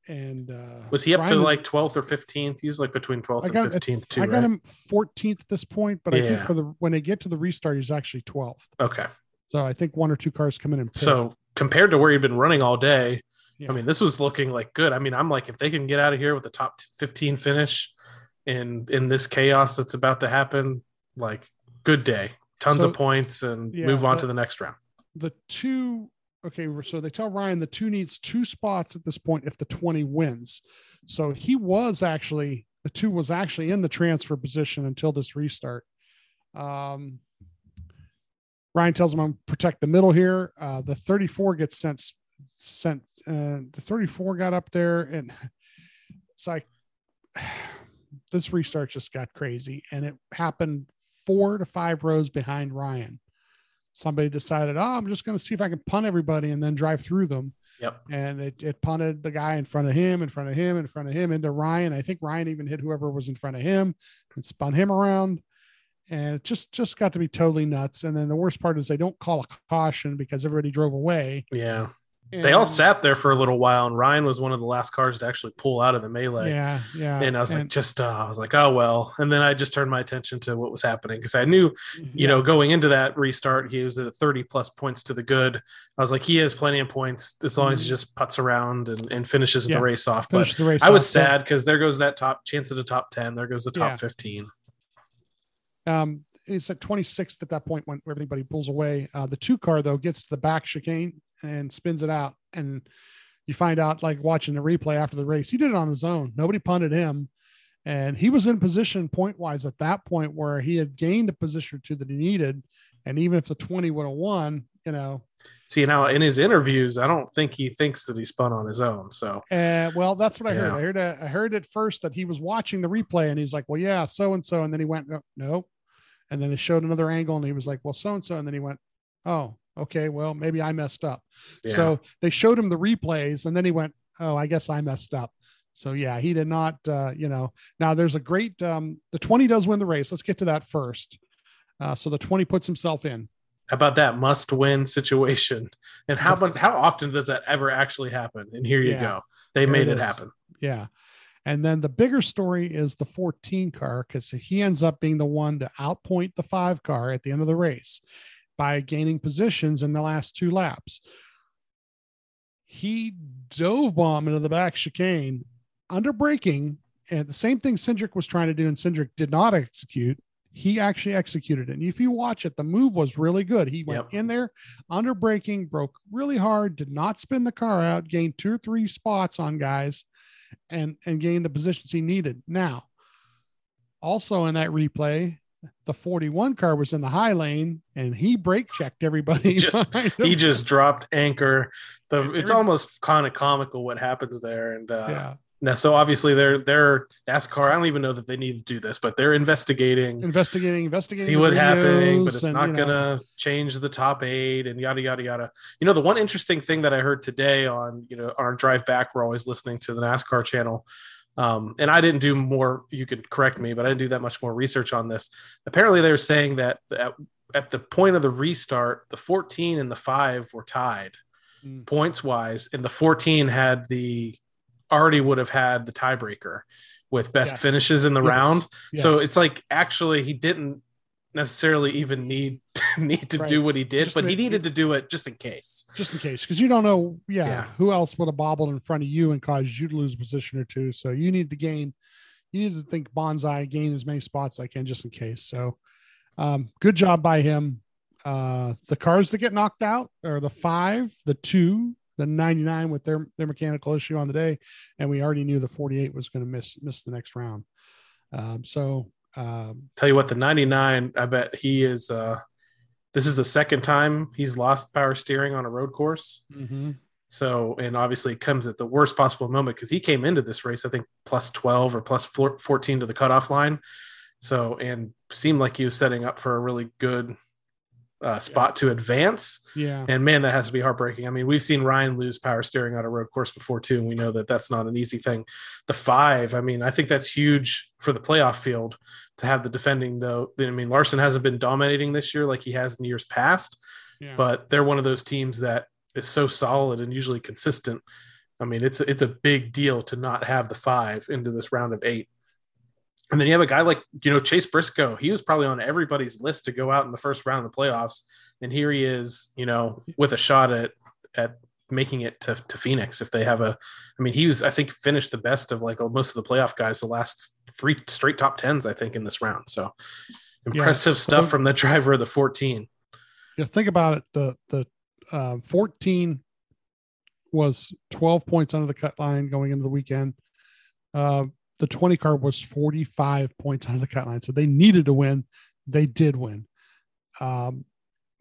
Speaker 4: and uh,
Speaker 3: Was he up
Speaker 4: Ryan
Speaker 3: to like 12th or 15th? He's like between 12th
Speaker 4: I got
Speaker 3: and 15th too,
Speaker 4: I got
Speaker 3: right?
Speaker 4: him 14th at this point, but I think for the when they get to the restart, he's actually 12th.
Speaker 3: Okay.
Speaker 4: So I think one or two cars come in and pit.
Speaker 3: So compared to where he'd been running all day,
Speaker 4: Yeah.
Speaker 3: I mean, this was looking like good. I mean, I'm like, if they can get out of here with the top 15 finish in in this chaos that's about to happen, like good day, tons
Speaker 4: So-
Speaker 3: of points, and
Speaker 4: Yeah,
Speaker 3: move on
Speaker 4: the-
Speaker 3: to the next round.
Speaker 4: the two okay so they tell ryan the two needs two spots at this point if the 20 wins. So he was actually the two was actually in the transfer position until this restart. Um ryan tells him i'm protect the middle here. Uh the 34 gets sent sent uh the 34 got up there and it's like *sighs* this restart just got crazy and it happened four to five rows behind ryan somebody decided, oh, I'm just going to see if I can punt everybody and then drive through them.
Speaker 3: Yep.
Speaker 4: And it, it punted the guy in front of him, in front of him, in front of him, into Ryan. I think Ryan even hit whoever was in front of him and spun him around. And it just just got to be totally nuts. And then the worst part is they don't call a caution because everybody drove away.
Speaker 3: Yeah. They all sat there for a little while, and Ryan was one of the last cars to actually pull out of the melee.
Speaker 4: Yeah, yeah.
Speaker 3: And I was like, just, uh, I was like, oh, well. And then I just turned my attention to what was happening because I knew you
Speaker 4: yeah.
Speaker 3: know, going into that restart, he was at 30 plus points to the good. I was like, he has plenty of points as long as he just puts around and, and finishes
Speaker 4: Mm-hmm. Yeah.
Speaker 3: the race off.
Speaker 4: Finish
Speaker 3: But
Speaker 4: race
Speaker 3: I was
Speaker 4: off.
Speaker 3: Sad because there goes that top chance at the top 10. There goes the top
Speaker 4: Yeah.
Speaker 3: 15.
Speaker 4: um it's at 26th at that point when everybody pulls away uh the two car though gets to the back chicane and spins it out. And you find out like watching the replay after the race he did it on his own. Nobody punted him. And he was in position point wise at that point where he had gained a position or two that he needed. And even if the 20 would have won you know.
Speaker 3: See, now in his interviews, I don't think he thinks that he spun on his own. So,
Speaker 4: uh, well that's what i heard.
Speaker 3: Yeah.
Speaker 4: i heard uh, i heard at first that he was watching the replay and he's like well yeah so and so and then he went no and then they showed another angle and he was like well so and so and then he went oh okay well maybe i messed up
Speaker 3: yeah.
Speaker 4: so they showed him the replays and then he went oh i guess i messed up so yeah he did not uh you know now there's a great um the 20 does win the race let's get to that first uh so the 20 puts himself in
Speaker 3: how about that must win situation? *laughs* And how about how often does that ever actually happen? And here you
Speaker 4: Yeah.
Speaker 3: go. They made
Speaker 4: it
Speaker 3: it happen.
Speaker 4: yeah and then the bigger story is the 14 car because he ends up being the one to outpoint the five car at the end of the race by gaining positions in the last two laps he dove bomb into the back chicane under braking and the same thing Cindric was trying to do and Cindric did not execute. He actually executed it. And if you watch it, the move was really good. He went
Speaker 3: Yep.
Speaker 4: in there under braking, broke really hard, did not spin the car out, gained two or three spots on guys and and gained the positions he needed. Now, also in that replay, the 41 car was in the high lane and he brake checked everybody.
Speaker 3: Just- He just dropped anchor. The it's almost kind of comical what happens there. And uh,
Speaker 4: yeah.
Speaker 3: Now, so obviously they're they're NASCAR. I don't even know that they need to do this, but they're investigating,
Speaker 4: investigating, investigating.
Speaker 3: see
Speaker 4: the
Speaker 3: what's happening, but it's
Speaker 4: and,
Speaker 3: not gonna change the top eight and yada yada yada. You know, the one interesting thing that I heard today on you know our drive back, we're always listening to the NASCAR channel. Um, and I didn't do more. You could correct me, but I didn't do that much more research on this. Apparently, they're saying that at, at the point of the restart, the 14 and the five were tied
Speaker 4: Mm.
Speaker 3: points wise, and the 14 had the already would have had the tiebreaker with best
Speaker 4: Yes.
Speaker 3: finishes in the
Speaker 4: Yes.
Speaker 3: round. So it's like actually he didn't necessarily even need *laughs* need to
Speaker 4: Right.
Speaker 3: do what he did,
Speaker 4: Just
Speaker 3: but he needed to do it just in case.
Speaker 4: just in case, because you don't know, yeah,
Speaker 3: Yeah.
Speaker 4: who else would have bobbled in front of you and caused you to lose a position or two. So you need to gain, you need to think bonsai, gain as many spots as I can just in case. So um, good job by him. Uh, the cars that get knocked out are the five, the two, the 99 with their their mechanical issue on the day, and we already knew the 48 was going to miss miss the next round. Um, so um,
Speaker 3: Tell you what, the 99, I bet he is. uh This is the second time he's lost power steering on a road course.
Speaker 4: mhm.
Speaker 3: So, and obviously it comes at the worst possible moment because he came into this race, I think, plus 12 or plus 14 to the cutoff line. So, and seemed like he was setting up for a really good uh, spot to advance.
Speaker 4: yeah,
Speaker 3: And man, that has to be heartbreaking. I mean, we've seen Ryan lose power steering on a road course before too, and we know that that's not an easy thing. The five, I mean, I think that's huge for the playoff field to have the defending. Though, I mean, Larson hasn't been dominating this year like he has in years past,
Speaker 4: yeah.
Speaker 3: but they're one of those teams that is so solid and usually consistent. I mean, it's a, it's a big deal to not have the five into this round of eight. And then you have a guy like, you know, Chase Briscoe. He was probably on everybody's list to go out in the first round of the playoffs. And here he is, you know, with a shot at at making it to, to Phoenix if they have a I mean, he was I think finished the best of like most of the playoff guys the last three straight top tens, I think, in this round. So impressive
Speaker 4: so-
Speaker 3: stuff from the driver of the 14.
Speaker 4: Yeah, think about it, the the uh, 14 was 12 points under the cut line going into the weekend. Uh, the 20 car was 45 points under the cut line, so they needed to win. They did win. Um,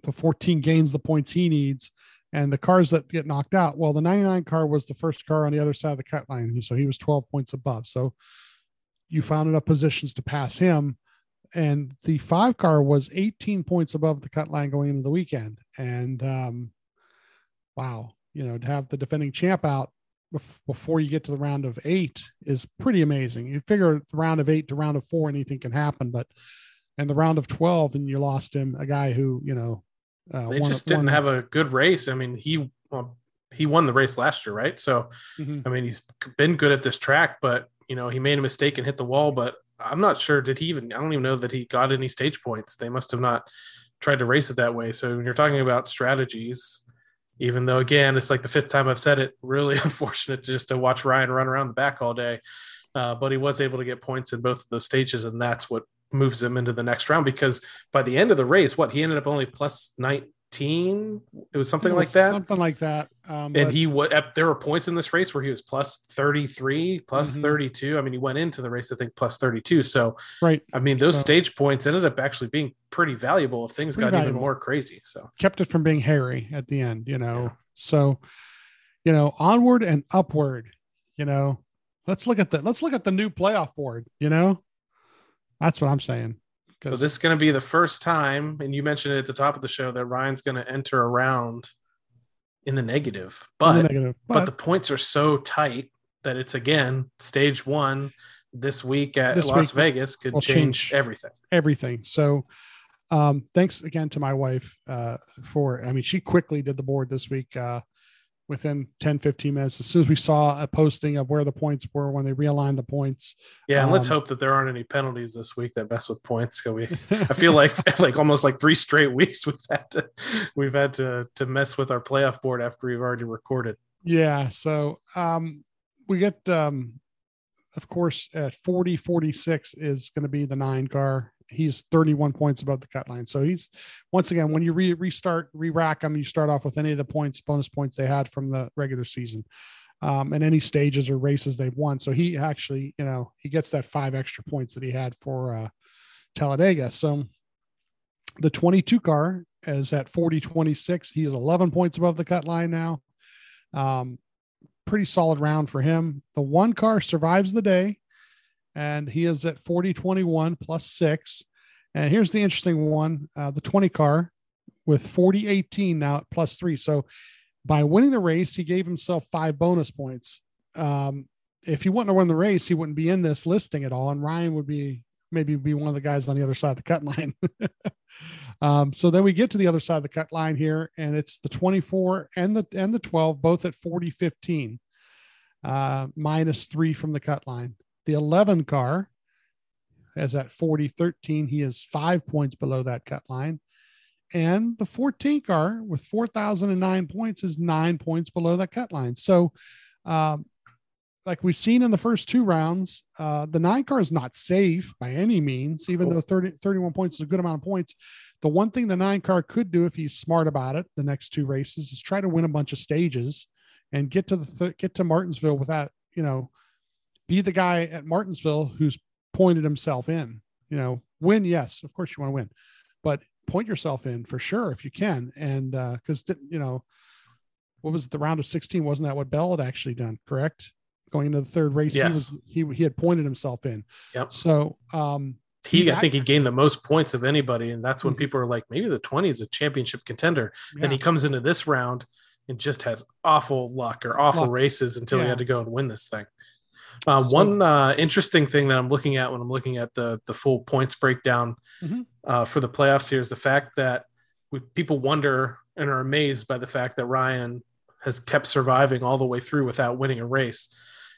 Speaker 4: the 14 gains the points he needs, and the cars that get knocked out. Well, the 99 car was the first car on the other side of the cut line, so he was 12 points above. So you found enough positions to pass him and the five car was 18 points above the cut line going into the weekend. And um, wow, you know, to have the defending champ out before you get to the round of eight is pretty amazing. You figure the round of eight to round of four, anything can happen, but and the round of 12, and you lost him, a guy who, you know, uh,
Speaker 3: They just didn't have a good race. I mean, he well, he won the race last year, right? So
Speaker 4: Mhm.
Speaker 3: I mean, he's been good at this track, but you know, he made a mistake and hit the wall. But I'm not sure. Did he even? I don't even know that he got any stage points. They must have not tried to race it that way. So when you're talking about strategies, even though again, it's like the fifth time I've said it, really *laughs* unfortunate just to watch Ryan run around the back all day. Uh, but he was able to get points in both of those stages, and that's what moves him into the next round. Because by the end of the race, what he ended up only plus 19. It was something
Speaker 4: It
Speaker 3: like that
Speaker 4: Something like that. Um,
Speaker 3: and
Speaker 4: but-
Speaker 3: he was there were points in this race where he was plus 33 plus
Speaker 4: Mhm.
Speaker 3: 32 i mean he went into the race i think plus 32 so
Speaker 4: right.
Speaker 3: i mean those
Speaker 4: So-
Speaker 3: stage points ended up actually being pretty valuable if things
Speaker 4: Pretty
Speaker 3: got even more crazy so
Speaker 4: kept it from being hairy at the end, you know.
Speaker 3: Yeah.
Speaker 4: So, you know, onward and upward, you know. Let's look at the let's look at the new playoff board, you know. That's what I'm saying.
Speaker 3: So this is going to be the first time and you mentioned it at the top of the show that ryan's going to enter a round in the negative
Speaker 4: in the
Speaker 3: but
Speaker 4: negative,
Speaker 3: but
Speaker 4: but,
Speaker 3: the points are so tight that it's again stage one this week at
Speaker 4: This
Speaker 3: las
Speaker 4: week
Speaker 3: vegas could change,
Speaker 4: change.
Speaker 3: everything
Speaker 4: everything. So um thanks again to my wife uh for I mean she quickly did the board this week uh within 10 15 minutes as soon as we saw a posting of where the points were when they realigned the points
Speaker 3: Yeah, and let's
Speaker 4: Um,
Speaker 3: hope that there aren't any penalties this week that mess with points. 'cause we, I feel *laughs* like *laughs* like almost like three straight weeks we've had to we've had to to mess with our playoff board after we've already recorded.
Speaker 4: Yeah. So um we get um of course at 40 46 is going to be the nine car. He's 31 points above the cut line. So he's once again when you re- restart, re-rack them, you start off with any of the points, bonus points they had from the regular season. Um, and any stages or races they've won. So he actually, you know, he gets that five extra points that he had for uh Talladega. So the 22 car is at 40 26. He is 11 points above the cut line now. Um, pretty solid round for him. The one car survives the day and he is at 40 21 plus six. And here's the interesting one uh, the 20 car with 40 18 now at plus three. So by winning the race, he gave himself five bonus points. Um, if he wouldn't have won the race, he wouldn't be in this listing at all. And Ryan would be maybe be one of the guys on the other side of the cut line. *laughs* um, so then we get to the other side of the cut line here, and it's the 24 and the and the 12, both at 40 15, uh, minus three from the cut line. The 11 car is at 40 13. He is five points below that cut line. And the 14 car with 4,009 points is nine points below that cut line. So, um, like we've seen in the first two rounds, uh, the nine car is not safe by any means, even
Speaker 3: Cool.
Speaker 4: though 30, 31 points is a good amount of points. The one thing the nine car could do if he's smart about it, the next two races is try to win a bunch of stages and get to the th- get to Martinsville without, you know, be the guy at Martinsville who's pointed himself in. You know, win, yes, of course you want to win, but point yourself in for sure if you can. And uh, because you know, what was it, the round of 16? Wasn't that what Bell had actually done? Correct. Going into the third race,
Speaker 3: Yes.
Speaker 4: he was he he had pointed himself in.
Speaker 3: Yep.
Speaker 4: So um
Speaker 3: He, I think he gained the most points of anybody, and that's when
Speaker 4: Mhm.
Speaker 3: people are like, maybe the 20 is a championship contender.
Speaker 4: yeah,
Speaker 3: Then he comes into this round and just has awful luck or awful
Speaker 4: Luck.
Speaker 3: races until he had to go and win this thing. Uh,
Speaker 4: So-
Speaker 3: one uh, interesting thing that I'm looking at when I'm looking at the the full points breakdown
Speaker 4: Mhm.
Speaker 3: uh, for the playoffs here is the fact that we, people wonder and are amazed by the fact that Ryan has kept surviving all the way through without winning a race.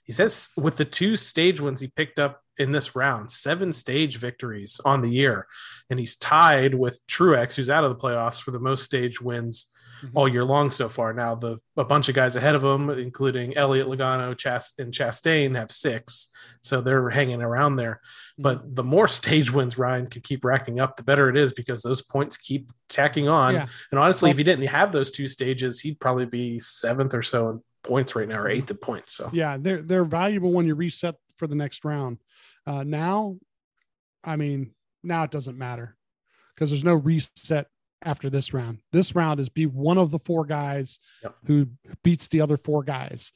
Speaker 3: He says with the two stage wins he picked up in this round, seven stage victories on the year, and he's tied with Truex, who's out of the playoffs for the most stage wins
Speaker 4: Mhm.
Speaker 3: all year long so far. Now the a bunch of guys ahead of him, including Elliott Logano, Chast and Chastain, have six, so they're hanging around there. But the more stage wins Ryan can keep racking up, the better it is because those points keep tacking on.
Speaker 4: Yeah.
Speaker 3: And honestly,
Speaker 4: Well-
Speaker 3: if he didn't have those two stages, he'd probably be seventh or so in points right now, or eighth in points. So
Speaker 4: yeah, they're they're valuable when you reset for the next round. Uh, now, I mean, now it doesn't matter because there's no reset after this round. This round is be one of the four guys
Speaker 3: Yep.
Speaker 4: who beats the other four guys.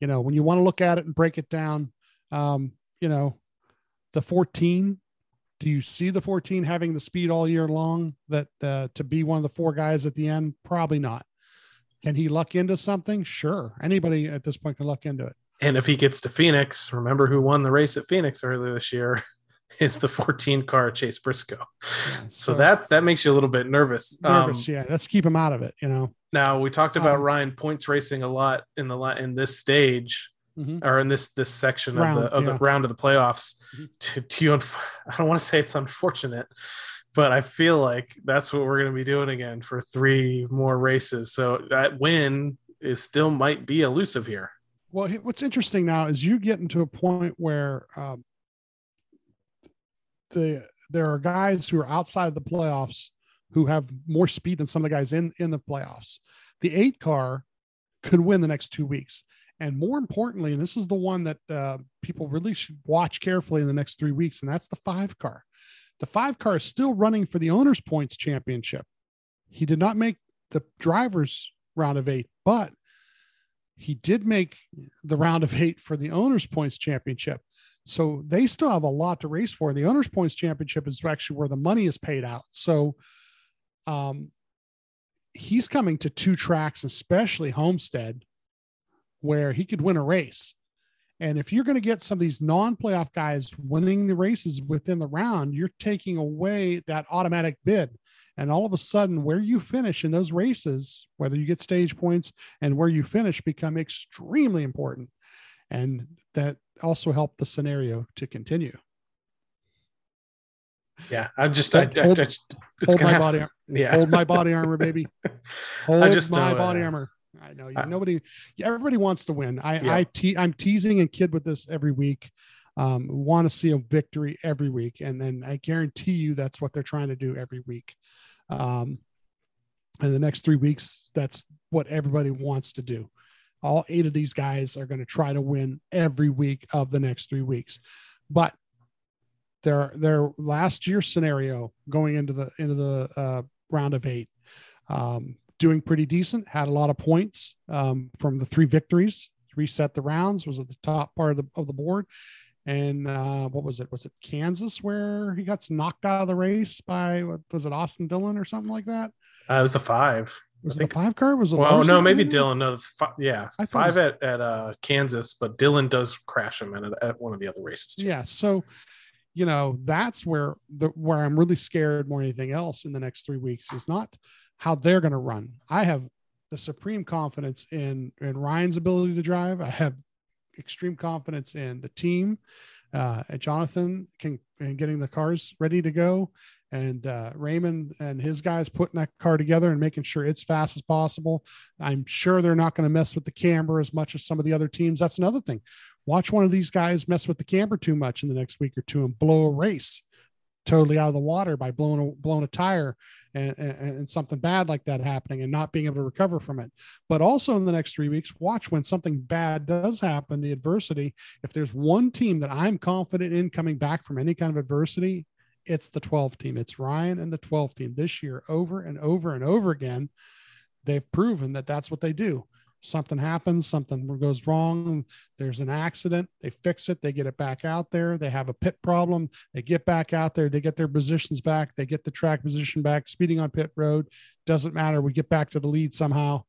Speaker 4: You know, when you want to look at it and break it down, um, you know, the 14. Do you see the 14 having the speed all year long that uh, to be one of the four guys at the end? Probably not. Can he luck into something? Sure. Anybody at this point can luck into it.
Speaker 3: And if he gets to Phoenix, remember who won the race at Phoenix earlier this year? *laughs* Is the 14 car Chase Briscoe. So, that that makes you a little bit nervous.
Speaker 4: nervous.
Speaker 3: Um,
Speaker 4: yeah, let's keep him out of it. You know.
Speaker 3: now we talked about
Speaker 4: Um,
Speaker 3: Ryan points racing a lot in the in this stage
Speaker 4: Mhm.
Speaker 3: or in this this section
Speaker 4: Round,
Speaker 3: of the of
Speaker 4: yeah.
Speaker 3: the round of the playoffs.
Speaker 4: Mhm.
Speaker 3: To, to you, *laughs* I don't want to say it's unfortunate, but I feel like that's what we're going to be doing again for three more races. So that win is still might be elusive here.
Speaker 4: Well, what's interesting now is you get into a point where um, the there are guys who are outside of the playoffs who have more speed than some of the guys in in the playoffs. The eight car could win the next two weeks, and more importantly, and this is the one that uh, people really should watch carefully in the next three weeks, and that's the five car. The five car is still running for the owners' points championship. He did not make the drivers' round of eight, but he did make the round of eight for the owners points championship so they still have a lot to race for. The owners points championship is actually where the money is paid out. So um he's coming to two tracks especially homestead where he could win a race. And if you're going to get some of these non-playoff guys winning the races within the round you're taking away that automatic bid. And all of a sudden where you finish in those races whether you get stage points and where you finish become extremely important. And that also helped the scenario to continue.
Speaker 3: Yeah, I'm just I,
Speaker 4: Hold-
Speaker 3: I-
Speaker 4: hold-
Speaker 3: I- it's
Speaker 4: hold my
Speaker 3: have-
Speaker 4: body *laughs*
Speaker 3: yeah.
Speaker 4: hold my body armor baby. *laughs* Hold
Speaker 3: just
Speaker 4: my body
Speaker 3: uh,
Speaker 4: armor. I know you
Speaker 3: uh,
Speaker 4: nobody everybody wants to win. I
Speaker 3: Yeah.
Speaker 4: i te- i'm teasing and kid with this every week um want to see a victory every week and then i guarantee you that's what they're trying to do every week. Um in the next three weeks that's what everybody wants to do all eight of these guys are going to try to win every week of the next three weeks. But their their last year scenario going into the into the uh, round of eight um, doing pretty decent had a lot of points um, from the three victories reset the rounds was at the top part of the of the board. And uh, what was it? Was it kansas where he got knocked out of the race by was it austin dillon or something like that?
Speaker 3: Uh, it was a five.
Speaker 4: Was
Speaker 3: I
Speaker 4: it
Speaker 3: think-
Speaker 4: the five car was it
Speaker 3: Well, no, maybe
Speaker 4: maybe?
Speaker 3: Dillon. No, fi- yeah,
Speaker 4: I
Speaker 3: five
Speaker 4: it
Speaker 3: at at uh, Kansas, but Dillon does crash him at, at one of the other races. Too.
Speaker 4: yeah so you know that's where the where i'm really scared more than anything else in the next three weeks is not how they're going to run i have the supreme confidence in in ryan's ability to drive i have extreme confidence in the team uh jonathan can and getting the cars ready to go and uh, Raymond and his guys putting that car together and making sure it's fast as possible. I'm sure they're not going to mess with the camber as much as some of the other teams. That's another thing. Watch one of these guys mess with the camber too much in the next week or two and blow a race totally out of the water by blowing a, blowing a tire and, and, and, something bad like that happening and not being able to recover from it. But also in the next three weeks, watch when something bad does happen, the adversity. If there's one team that I'm confident in coming back from any kind of adversity, it's the 12 team. It's Ryan and the 12 team this year over and over and over again. They've proven that that's what they do something happens, something goes wrong, there's an accident, they fix it, they get it back out there, they have a pit problem, they get back out there, they get their positions back, they get the track position back, speeding on pit road, doesn't matter, we get back to the lead somehow.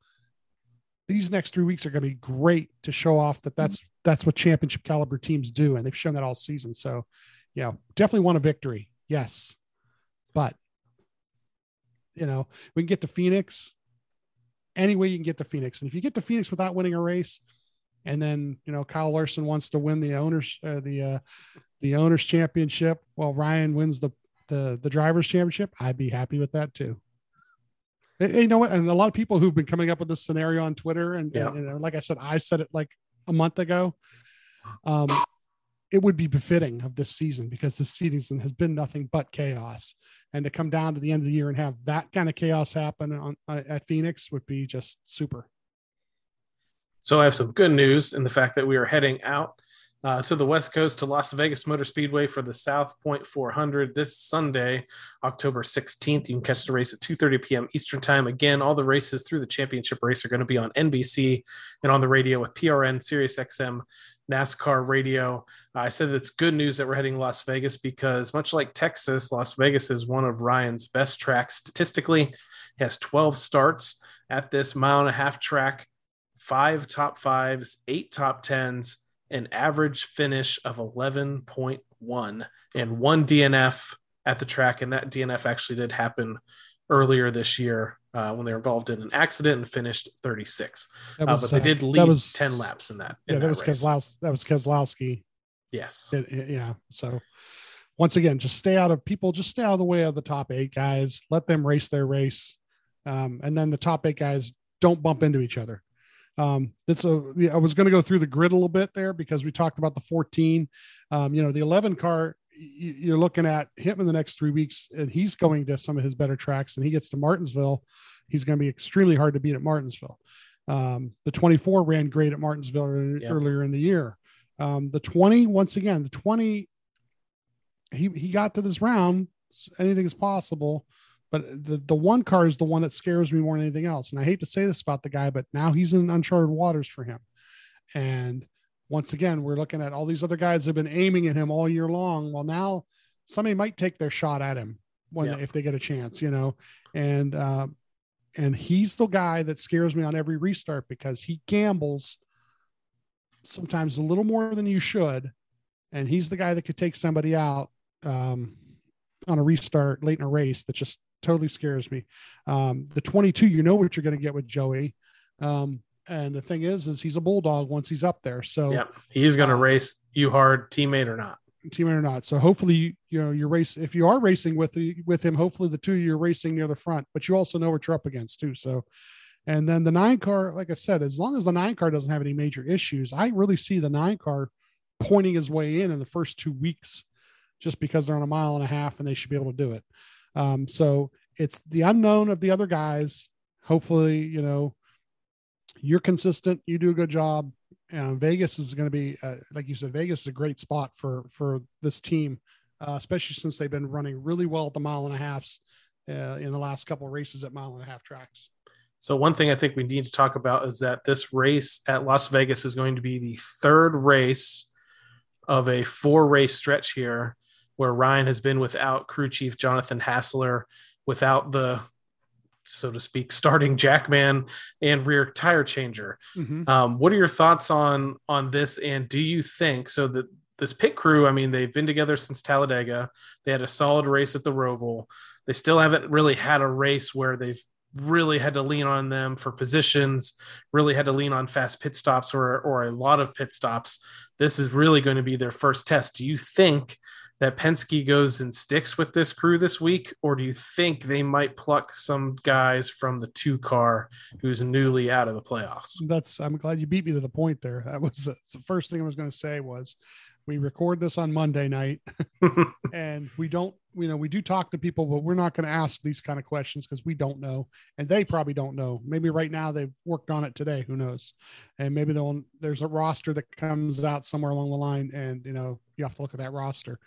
Speaker 4: These next three weeks are going to be great to show off that that's that's what championship caliber teams do, and they've shown that all season. So, yeah, definitely want a victory, yes, but you know we can get to Phoenix any way you can get to Phoenix. And if you get to Phoenix without winning a race, and then you know Kyle Larson wants to win the owners uh, the uh, the owners championship, while Ryan wins the the the drivers championship, I'd be happy with that too. And, you know what? And a lot of people who've been coming up with this scenario on Twitter, and, yeah. and, and like I said, I said it like a month ago. Um, it would be befitting of this season because this season has been nothing but chaos and to come down to the end of the year and have that kind of chaos happen on, uh, at Phoenix would be just super.
Speaker 3: So I have some good news in the fact that we are heading out uh, to the West Coast to Las Vegas Motor Speedway for the South Point 400 this Sunday, October 16th. You can catch the race at 2:30 p.m. Eastern Time. Again, all the races through the championship race are going to be on NBC and on the radio with PRN, Sirius XM, NASCAR radio. I said it's good news that we're heading to Las Vegas because, much like Texas, Las Vegas is one of Ryan's best tracks statistically. He has 12 starts at this mile and a half track, five top fives, eight top tens, an average finish of 11.1, and one DNF at the track. And that DNF actually did happen earlier this year uh, when they were involved in an accident and finished 36. Was, uh, but they did lead was, 10 laps in that.
Speaker 4: Yeah,
Speaker 3: in
Speaker 4: that, was Keselowski. That was Keselowski.
Speaker 3: Yes.
Speaker 4: It, it, yeah. So once again, just stay out of people, just stay out of the way of the top eight guys. Let them race their race. Um, and then the top eight guys don't bump into each other. Um, it's a, I was going to go through the grid a little bit there because we talked about the 14. Um, you know, the 11 car you're looking at him in the next three weeks, and he's going to some of his better tracks, and he gets to Martinsville. He's going to be extremely hard to beat at Martinsville. Um, the 24 ran great at Martinsville yep. earlier in the year. Um, the 20, once again, the 20, he, he got to this round. Anything is possible, but the, the one car is the one that scares me more than anything else. And I hate to say this about the guy, but now he's in uncharted waters for him. And once again, we're looking at all these other guys have been aiming at him all year long. Well, now somebody might take their shot at him when yeah. if they get a chance, you know, and uh, and he's the guy that scares me on every restart because he gambles sometimes a little more than you should, and he's the guy that could take somebody out um, on a restart late in a race that just totally scares me. Um, the 22, you know what you're going to get with Joey. Um, and the thing is, is he's a bulldog once he's up there. So
Speaker 3: yeah, he's going to uh, race you hard, teammate or not.
Speaker 4: Teammate or not. So hopefully, you know, you're race. If you are racing with the, with him, hopefully the two you are racing near the front. But you also know what you're up against too. So, and then the nine car, like I said, as long as the nine car doesn't have any major issues, I really see the nine car pointing his way in in the first two weeks, just because they're on a mile and a half and they should be able to do it. Um, so it's the unknown of the other guys. Hopefully, you know, you're consistent. You do a good job. And Vegas is going to be, uh, like you said, Vegas is a great spot for for this team, uh, especially since they've been running really well at the mile and a halfs uh, in the last couple races at mile and a half tracks.
Speaker 3: So one thing I think we need to talk about is that this race at Las Vegas is going to be the third race of a four race stretch here, where Ryan has been without crew chief Jonathan Hassler, without the so to speak, starting jackman and rear tire changer. Mm-hmm. Um, what are your thoughts on on this? And do you think so that this pit crew? I mean, they've been together since Talladega. They had a solid race at the Roval. They still haven't really had a race where they've really had to lean on them for positions, really had to lean on fast pit stops or or a lot of pit stops. This is really going to be their first test. Do you think that Penske goes and sticks with this crew this week, or do you think they might pluck some guys from the two car who's newly out of the playoffs?
Speaker 4: That's I'm glad you beat me to the point there. That was uh, the first thing I was going to say was we record this on Monday night *laughs* and we don't, you know, we do talk to people, but we're not going to ask these kind of questions because we don't know. And they probably don't know. Maybe right now they've worked on it today. Who knows? And maybe they'll, there's a roster that comes out somewhere along the line and, you know, you have to look at that roster.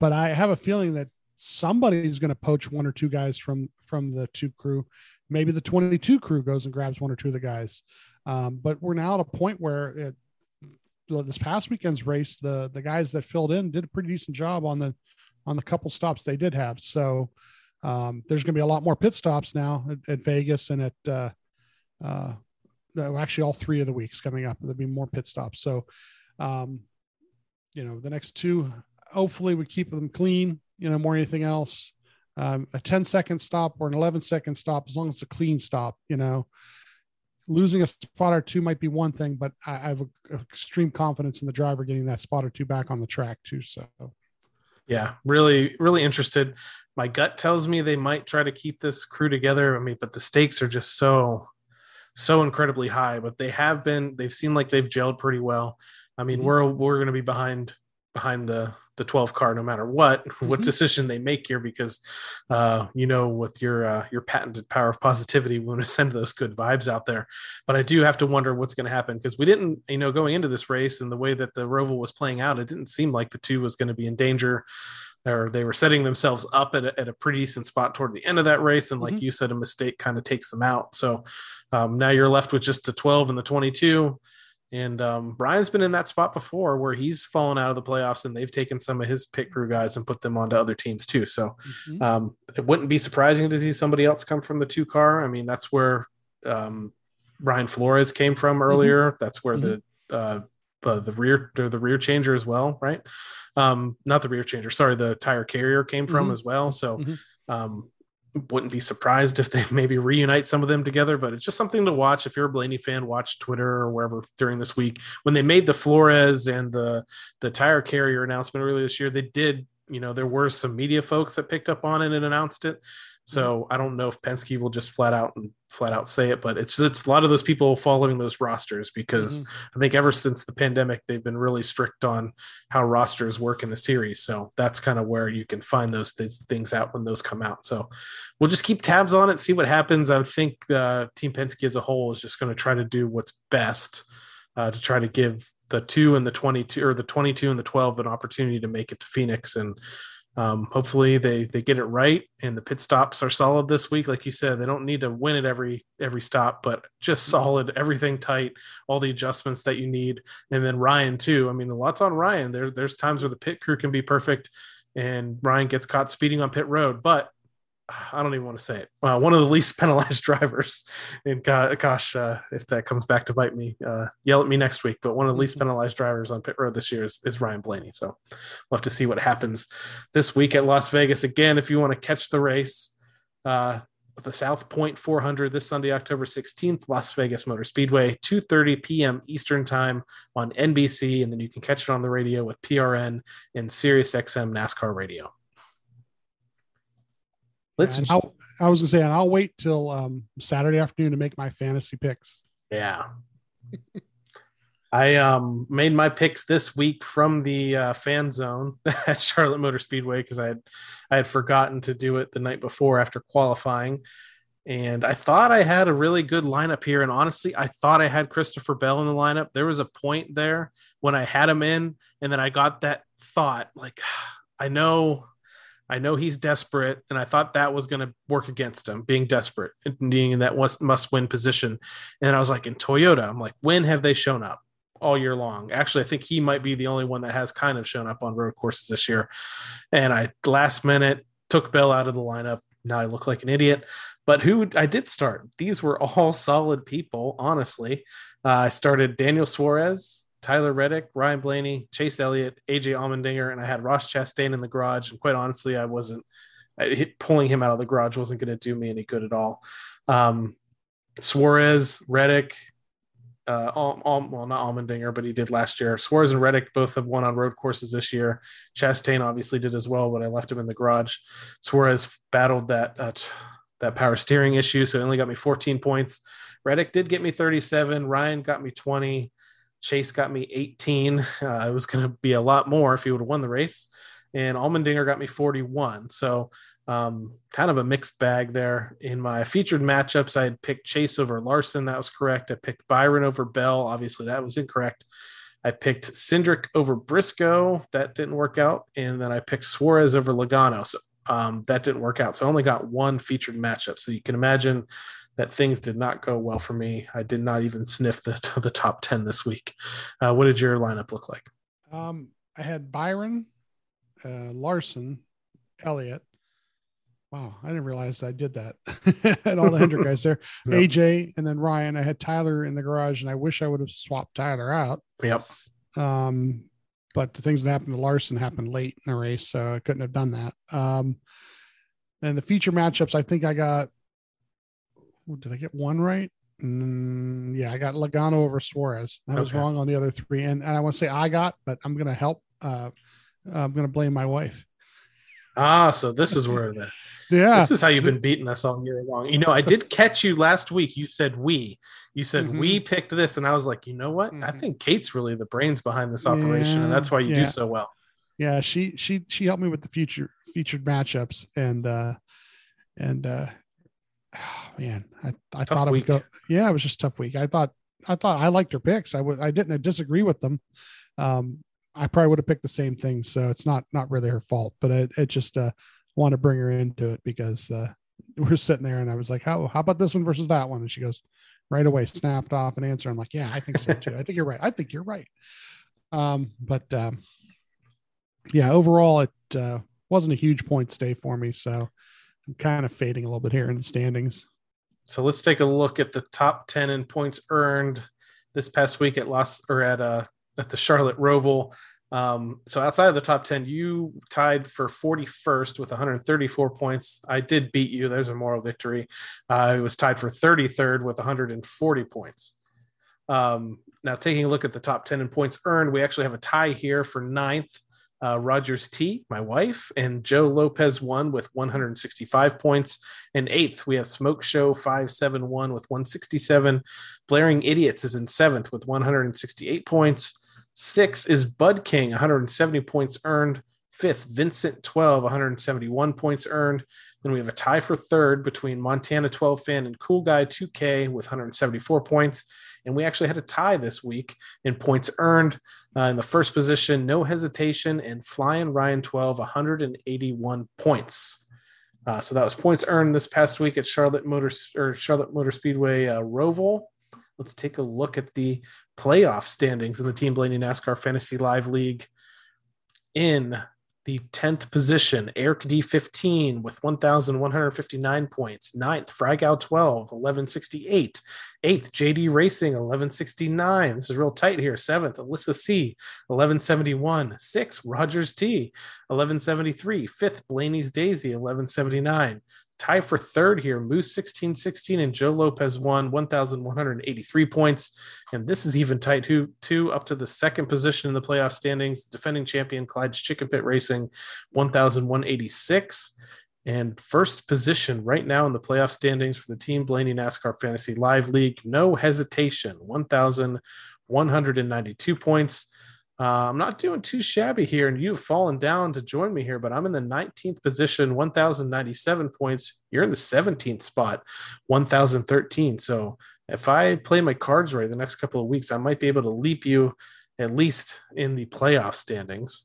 Speaker 4: But I have a feeling that somebody's going to poach one or two guys from, from the two crew. Maybe the 22 crew goes and grabs one or two of the guys. Um, but we're now at a point where it, this past weekend's race, the the guys that filled in did a pretty decent job on the on the couple stops they did have. So um, there's going to be a lot more pit stops now at, at Vegas and at uh, uh, actually all three of the weeks coming up. There'll be more pit stops. So um, you know the next two, hopefully we keep them clean. You know more anything else. Um, a 10 second stop or an 11 second stop, as long as it's a clean stop, you know, losing a spot or two might be one thing, but I, I have a, a extreme confidence in the driver getting that spot or two back on the track too. So,
Speaker 3: yeah, really, really interested. My gut tells me they might try to keep this crew together. I mean, but the stakes are just so, so incredibly high. But they have been. They've seemed like they've gelled pretty well. I mean, mm-hmm. we're we're going to be behind behind the the 12 car no matter what *laughs* mm-hmm. what decision they make here because uh, you know with your uh, your patented power of positivity we want to *laughs* send those good vibes out there but i do have to wonder what's going to happen because we didn't you know going into this race and the way that the roval was playing out it didn't seem like the two was going to be in danger or they were setting themselves up at a, at a pretty decent spot toward the end of that race and like mm-hmm. you said a mistake kind of takes them out so um, now you're left with just the 12 and the 22 and um, Ryan's been in that spot before where he's fallen out of the playoffs and they've taken some of his pit crew guys and put them onto other teams too. So mm-hmm. um, it wouldn't be surprising to see somebody else come from the two car. I mean, that's where um, Brian Flores came from mm-hmm. earlier. Mm-hmm. That's where mm-hmm. the, uh, the, the rear or the rear changer as well, right? Um, not the rear changer, sorry, the tire carrier came from mm-hmm. as well. So mm-hmm. um, wouldn't be surprised if they *laughs* maybe reunite some of them together, but it's just something to watch. If you're a Blaney fan, watch Twitter or wherever during this week. When they made the Flores and the the tire carrier announcement earlier this year, they did, you know, there were some media folks that picked up on it and announced it. So I don't know if Penske will just flat out and flat out say it, but it's it's a lot of those people following those rosters because mm-hmm. I think ever since the pandemic they've been really strict on how rosters work in the series. So that's kind of where you can find those th- things out when those come out. So we'll just keep tabs on it, see what happens. I would think uh, Team Penske as a whole is just going to try to do what's best uh, to try to give the two and the 22 or the 22 and the 12 an opportunity to make it to Phoenix and um, hopefully they they get it right and the pit stops are solid this week. Like you said, they don't need to win it every every stop, but just mm-hmm. solid, everything tight, all the adjustments that you need. And then Ryan too. I mean, a lot's on Ryan. There's there's times where the pit crew can be perfect and Ryan gets caught speeding on pit road, but I don't even want to say it. Uh, one of the least *laughs* penalized drivers. And gosh, uh, if that comes back to bite me, uh, yell at me next week. But one of the least mm-hmm. penalized drivers on pit road this year is, is Ryan Blaney. So we'll have to see what happens this week at Las Vegas. Again, if you want to catch the race, uh, the South Point 400 this Sunday, October 16th, Las Vegas Motor Speedway, 2:30 p.m. Eastern Time on NBC, and then you can catch it on the radio with PRN and SiriusXM NASCAR Radio.
Speaker 4: Let's. I was gonna say, and I'll wait till um, Saturday afternoon to make my fantasy picks.
Speaker 3: Yeah. I um, made my picks this week from the uh, fan zone *laughs* at Charlotte Motor Speedway because I had I had forgotten to do it the night before after qualifying, and I thought I had a really good lineup here. And honestly, I thought I had Christopher Bell in the lineup. There was a point there when I had him in, and then I got that thought like, *sighs* I know I know he's desperate, and I thought that was going to work against him, being desperate and being in that must win position. And I was like, in Toyota, I'm like, when have they shown up all year long? Actually, I think he might be the only one that has kind of shown up on road courses this year. And I last minute took Bell out of the lineup. Now I look like an idiot. But who I did start, these were all *laughs* solid people, honestly. Uh, I started Daniel Suarez, Tyler Reddick, Ryan Blaney, Chase Elliott, AJ Allmendinger, and I had Ross Chastain in the garage. And quite honestly, I wasn't I, pulling him out of the garage wasn't going to do me any good at all. Um, Suarez, Reddick, uh, all, all, well, not Allmendinger, but he did last year. Suarez and Reddick both have won on road courses this year. Chastain obviously did as well, but I left him in the garage. Suarez battled that uh, that power steering issue, so he only got me 14 points. Reddick did get me 37. Ryan got me 20. Chase got me 18. *laughs* Uh, it was going to be a lot more if he would have won the race. And Allmendinger got me 41. So um, kind of a mixed bag there. In my featured matchups, I had picked Chase over Larson. That was correct. I picked Byron over Bell. Obviously, that was incorrect. I picked Cindric over Briscoe. That didn't work out. And then I picked Suarez over Logano. So um, that didn't work out. So I only got one featured matchup. So you can imagine that things did not go well for me. I did not even sniff the, *laughs* the top 10 this week. Uh, what did your lineup look like?
Speaker 4: Um, I had Byron, uh, Larson, Elliott, Wow, I didn't realize I did that. *laughs* and all the Hendrick guys there, *laughs* yep. AJ, and then Ryan. I had Tyler in the garage, and I wish I would have swapped Tyler out.
Speaker 3: Yep.
Speaker 4: Um, but the things that happened to Larson happened late in the race, so I couldn't have done that. Um, and the feature matchups, I think I got. Did I get one right? Mm, yeah, I got Logano over Suarez. I okay. was wrong on the other three, and, and I want to say I got, but I'm going to help. Uh, I'm going to blame my wife.
Speaker 3: Ah, so this is where the *laughs*
Speaker 4: yeah
Speaker 3: this is how you've been beating us all year long. You know, I did catch you last week. You said we. You said mm-hmm. we picked this, and I was like, you know what? Mm-hmm. I think Kate's really the brains behind this operation, yeah, and that's why you yeah. do so well.
Speaker 4: Yeah, she she she helped me with the future featured matchups, and uh and uh oh, *sighs* man, I I tough thought it would go. Yeah, it was just tough week. I thought I thought I liked her picks. I would I didn't disagree with them. Um, I probably would have picked the same thing. So it's not not really her fault, but it, it just uh, want to bring her into it because uh, *laughs* we're sitting there and I was like, how how about this one versus that one? And she goes right away, snapped off an answer. I'm like, yeah, I think so too. I think you're right. I think you're right. Um, but um, yeah, overall it uh, wasn't a huge point stay for me. So I'm kind of fading a little bit here in the standings.
Speaker 3: So let's take a look at the top 10 in points earned this past week at Los or at uh at the Charlotte Roval. Um, so outside of the top 10, you tied for 41st with 134 points. I did beat you. There's a moral victory. Uh, I was tied for 33rd with 140 points. Um, now, taking a look at the top 10 in points earned, we actually have a tie here for ninth uh, Rogers T, my wife, and Joe Lopez won with 165 points. And eighth, we have Smoke Show 571 with 167. Blaring Idiots is in seventh with 168 points. Six is Bud King, 170 points earned. Fifth, Vincent 12, 171 points earned. Then we have a tie for third between Montana 12 fan and Cool Guy 2K with 174 points. And we actually had a tie this week in points earned. Uh, in the first position, no hesitation, and Flying Ryan 12, 181 points. Uh, so that was points earned this past week at Charlotte Motor or Charlotte Motor Speedway uh, Roval. Let's take a look at the playoff standings in the Team Blaney NASCAR Fantasy Live League. In the 10th position, Eric D15 with 1,159 points. Ninth, Fragow 12, 1168. Eighth, JD Racing, 1169. This is real tight here. Seventh, Alyssa C, 1171. Sixth, Rogers T, 1173. Fifth, Blaney's Daisy, 1179 tie for third here. Moose 1616 and Joe Lopez won 1,183 points. And this is even tight, who two up to the second position in the playoff standings. Defending champion Clyde's Chicken Pit Racing 1,186. And first position right now in the playoff standings for the Team Blaney NASCAR Fantasy Live League. No hesitation, 1,192 points. Uh, I'm not doing too shabby here, and you've fallen down to join me here, but I'm in the 19th position, 1,097 points. You're in the 17th spot, 1,013. So if I play my cards right the next couple of weeks, I might be able to leap you at least in the playoff standings.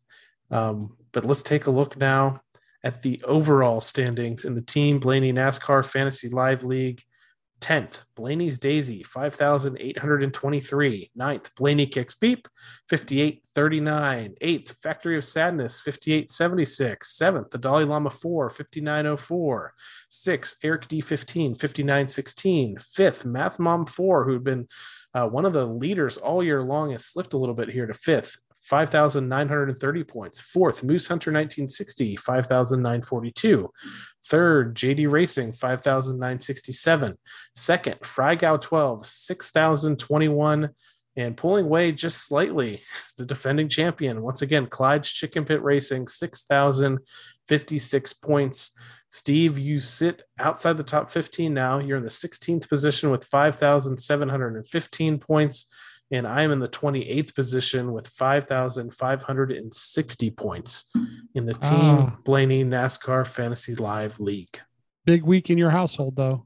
Speaker 3: Um, but let's take a look now at the overall standings in the Team Blaney NASCAR Fantasy Live League. 10th, Blaney's Daisy, 5,823. 9th, Blaney Kicks Beep, 5839. 8th, Factory of Sadness, 5876. 7th, The Dalai Lama 4, 5904. 6th, Eric D15, 5916. 5th, Math Mom 4, who'd been uh, one of the leaders all year long, has slipped a little bit here to 5th, 5,930 points. Fourth, Moose Hunter 1960, 5,942. Third, JD Racing, 5,967. Second, Frygau 12, 6,021. And pulling away just slightly is the defending champion. Once again, Clyde's Chicken Pit Racing, 6,056 points. Steve, you sit outside the top 15 now. You're in the 16th position with 5,715 points. And I'm in the 28th position with 5,560 points in the Team
Speaker 4: Ah.
Speaker 3: Blaney NASCAR Fantasy Live League.
Speaker 4: Big week in your household, though.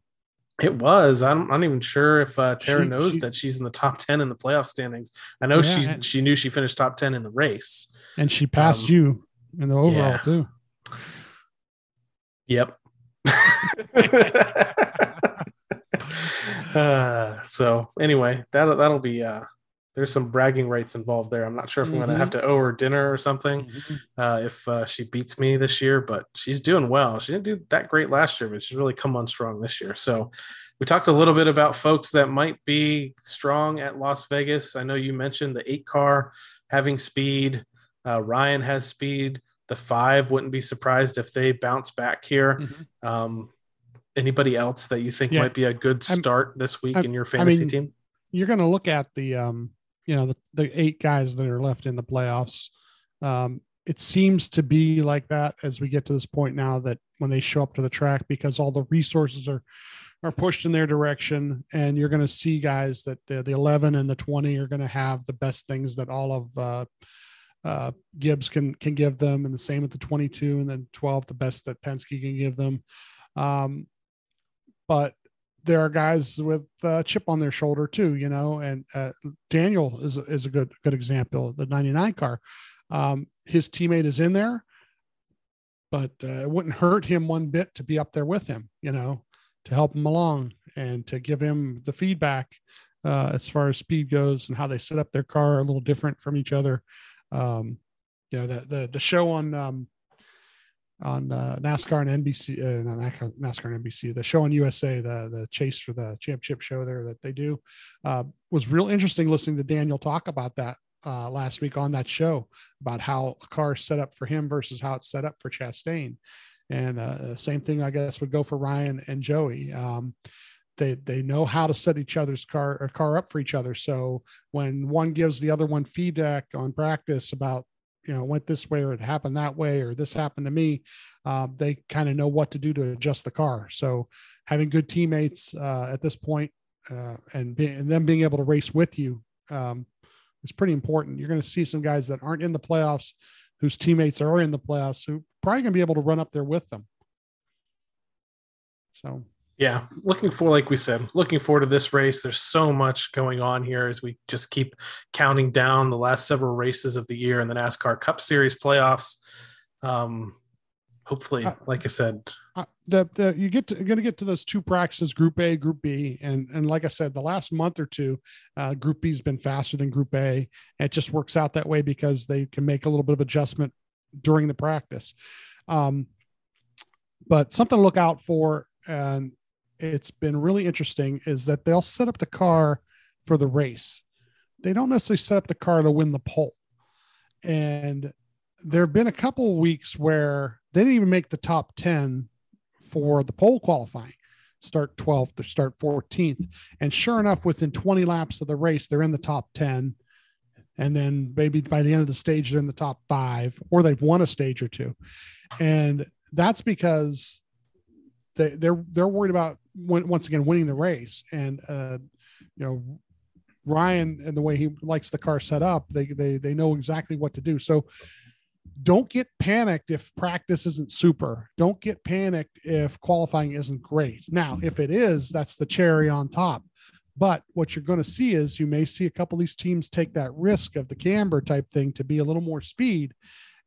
Speaker 3: It was. I'm I'm not even sure if uh, Tara
Speaker 4: She-
Speaker 3: knows
Speaker 4: she-
Speaker 3: that she's in the top 10 in the playoff standings. I know
Speaker 4: Yeah,
Speaker 3: she she knew she finished top 10 in the race.
Speaker 4: And she passed
Speaker 3: Um,
Speaker 4: you in the overall,
Speaker 3: yeah.
Speaker 4: too.
Speaker 3: Yep. *laughs* *laughs* uh, so anyway, that'll that'll be uh there's some bragging rights involved there. I'm not sure if I'm gonna have to owe her dinner or something uh, if uh, she beats me this year, but she's doing well. She didn't do that great last year, but she's really come on strong this year. So we talked a little bit about folks that might be strong at Las Vegas. I know you mentioned the eight car having speed. Uh, Ryan has speed. The five wouldn't be surprised if they bounce back here.
Speaker 4: Mhm.
Speaker 3: Um, anybody else that you think
Speaker 4: Yeah.
Speaker 3: might be a good
Speaker 4: I'm-
Speaker 3: start this week
Speaker 4: I'm-
Speaker 3: in your fantasy
Speaker 4: mean,
Speaker 3: team?
Speaker 4: You're going to look at the, um, you know, the, the eight guys that are left in the playoffs. Um, it seems to be like that as we get to this point now that when they show up to the track because all the resources are are pushed in their direction and you're going to see guys that the, the 11 and the 20 are going to have the best things that all of uh, uh, Gibbs can can give them and the same with the 22 and then 12 the best that Penske can give them um, but there are guys with uh, chip on their shoulder too you know and uh, Daniel is is a good good example the 99 car um, his teammate is in there but uh, it wouldn't hurt him one bit to be up there with him, you know, to help him along and to give him the feedback uh, as far as speed goes and how they set up their car a little different from each other. Um, you know, the the the show on um, on uh, NASCAR and NBC, uh, NASCAR, NASCAR and NBC, the show on USA, the the chase for the championship show there that they do, uh, was real interesting listening to Daniel talk about that uh, last week on that show about how a car set up for him versus how it's set up for Chastain. And uh, same thing, I guess, would go for Ryan and Joey. Um, they they know how to set each other's car or car up for each other. So when one gives the other one feedback on practice about you know went this way or it happened that way or this happened to me, uh, they kind of know what to do to adjust the car. So having good teammates uh, at this point, uh, and, be, and them being able to race with you um, is pretty important. You're going to see some guys that aren't in the playoffs, whose teammates are in the playoffs, who probably going to be able to run up there with them. So
Speaker 3: Yeah, looking for like we said, looking forward to this race. There's so much going on here as we just keep counting down the last several races of the year in the NASCAR Cup Series playoffs. Um, hopefully,
Speaker 4: Uh,
Speaker 3: like I said,
Speaker 4: uh, the, the you get to going to get to those two practices, Group A, Group B, and and like I said, the last month or two, uh, Group B's been faster than Group A. It just works out that way because they can make a little bit of adjustment during the practice. Um, but something to look out for, and it's been really interesting, is that they'll set up the car for the race. They don't necessarily set up the car to win the pole, and there have been a couple of weeks where they didn't even make the top 10 for the pole qualifying. Start 12th to start 14th and sure enough within 20 laps of the race they're in the top 10 and then maybe by the end of the stage they're in the top five or they've won a stage or two. And that's because they, they're they're worried about when, once again winning the race and uh you know ryan and the way he likes the car set up they they they know exactly what to do so don't get panicked if practice isn't super. Don't get panicked if qualifying isn't great. Now, if it is, that's the cherry on top. But what you're going to see is you may see a couple of these teams take that risk of the camber type thing to be a little more speed.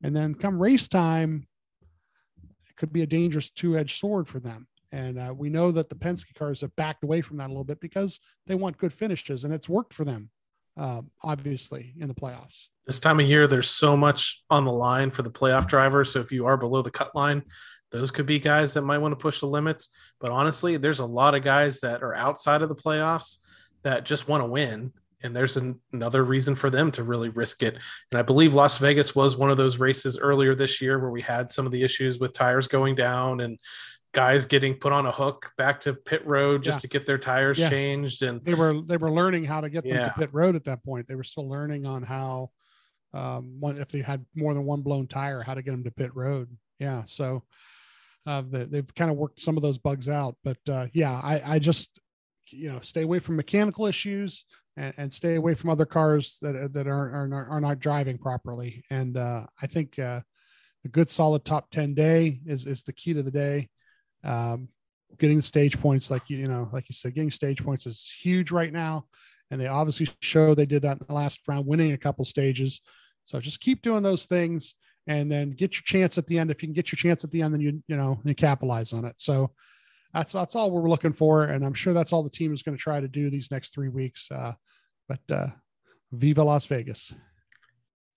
Speaker 4: And then come race time, it could be a dangerous two edged sword for them. And uh, we know that the Penske cars have backed away from that a little bit because they want good finishes and it's worked for them, uh, obviously, in the playoffs.
Speaker 3: this time of year, there's so much on the line for the playoff drivers. So if you are below the cut line, those could be guys that might want to push the limits. But honestly, there's a lot of guys that are outside of the playoffs that just want to win and there's an, another reason for them to really risk it. And I believe Las Vegas was one of those races earlier this year where we had some of the issues with tires going down and guys getting put on a hook back to pit road just
Speaker 4: Yeah.
Speaker 3: to get their tires
Speaker 4: Yeah.
Speaker 3: changed. And
Speaker 4: they were they were learning how to get them
Speaker 3: Yeah.
Speaker 4: to pit road at that point. They were still learning on how um one if they had more than one blown tire, how to get them to pit road. Yeah, so uh, the, they've kind of worked some of those bugs out, but uh, yeah, I I just you know stay away from mechanical issues and, and stay away from other cars that that are are not, are not driving properly. And uh, I think uh, a good solid top ten day is is the key to the day. Um, getting stage points like you know like you said getting stage points is huge right now. And they obviously show they did that in the last round winning a couple stages. So just keep doing those things and then get your chance at the end. If you can get your chance at the end then you you know you capitalize on it. So that's that's all we're looking for. And i'm sure that's all the team is going to try to do these next three weeks. Uh, but uh, viva las vegas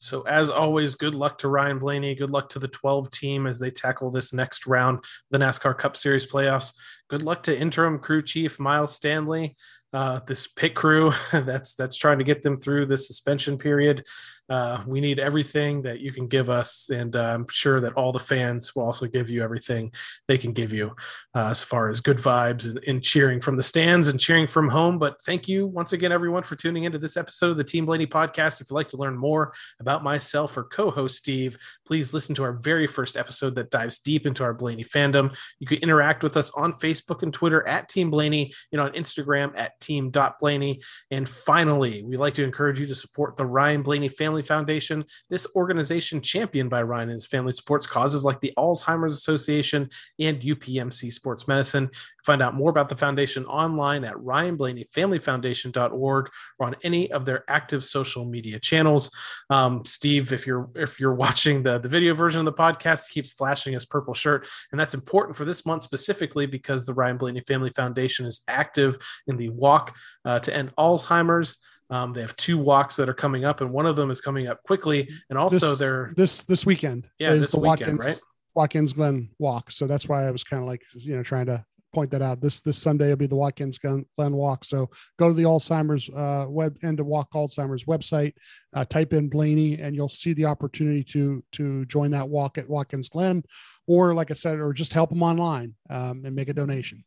Speaker 3: So, as always, good luck to Ryan Blaney. Good luck to the 12 team as they tackle this next round, the NASCAR Cup Series playoffs. Good luck to interim crew chief Miles Stanley, uh, this pit crew *laughs* that's that's trying to get them through this suspension period. Uh, we need everything that you can give us, and uh, I'm sure that all the fans will also give you everything they can give you uh, as far as good vibes and, and cheering from the stands and cheering from home. But thank you once again, everyone, for tuning into this episode of the Team Blaney podcast. If you'd like to learn more about myself or co-host Steve, please listen to our very first episode that dives deep into our Blaney fandom. You can interact with us on Facebook and Twitter at Team Blaney and on Instagram at team.blaney. And finally, we'd like to encourage you to support the Ryan Blaney Family Foundation. This organization championed by Ryan and his family supports causes like the Alzheimer's Association and UPMC Sports Medicine. Find out more about the foundation online at ryanblaneyfamilyfoundation.org or on any of their active social media channels. Um, Steve, if you're if you're watching the, the video version of the podcast, keeps flashing his purple shirt. And that's important for this month specifically because the Ryan Blaney Family Foundation is active in the walk uh, to end Alzheimer's. Um, they have two walks that are coming up, and one of them is coming up quickly. And also,
Speaker 4: This-
Speaker 3: they're
Speaker 4: this this weekend
Speaker 3: Yeah,
Speaker 4: is
Speaker 3: this
Speaker 4: the
Speaker 3: weekend,
Speaker 4: watkins
Speaker 3: right?
Speaker 4: watkins glen walk so that's why i was kind of like you know trying to point that out this this sunday will be the watkins glen, glen walk so go to the alzheimer's uh web end of walk alzheimer's website uh, type in blaney and you'll see the opportunity to to join that walk at watkins glen or like i said or just help them online um, and make a donation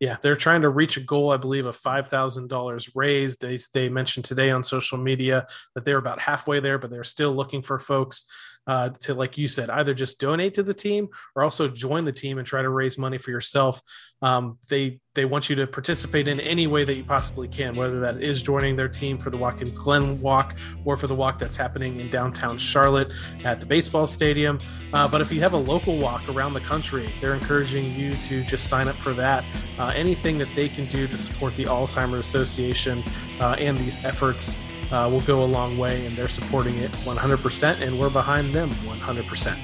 Speaker 3: Yeah, they're trying to reach a goal, I believe, of five thousand dollars raised. They they mentioned today on social media that they're about halfway there, but they're still looking for folks uh, to, like you said, either just donate to the team or also join the team and try to raise money for yourself. Um, they they want you to participate in any way that you possibly can, whether that is joining their team for the Watkins Glen Walk or for the walk that's happening in downtown Charlotte at the baseball stadium. Uh, but if you have a local walk around the country, they're encouraging you to just sign up for that. Uh, anything that they can do to support the Alzheimer's Association uh, and these efforts uh, will go a long way, and they're supporting it 100%, and we're behind them 100%.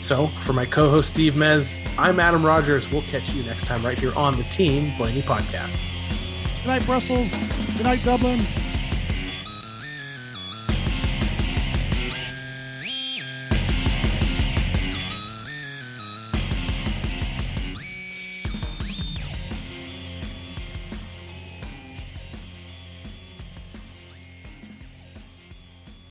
Speaker 3: So, for my co host Steve Mez, I'm Adam Rogers. We'll catch you next time right here on the Team Blaney Podcast.
Speaker 4: good night brussels good night dublin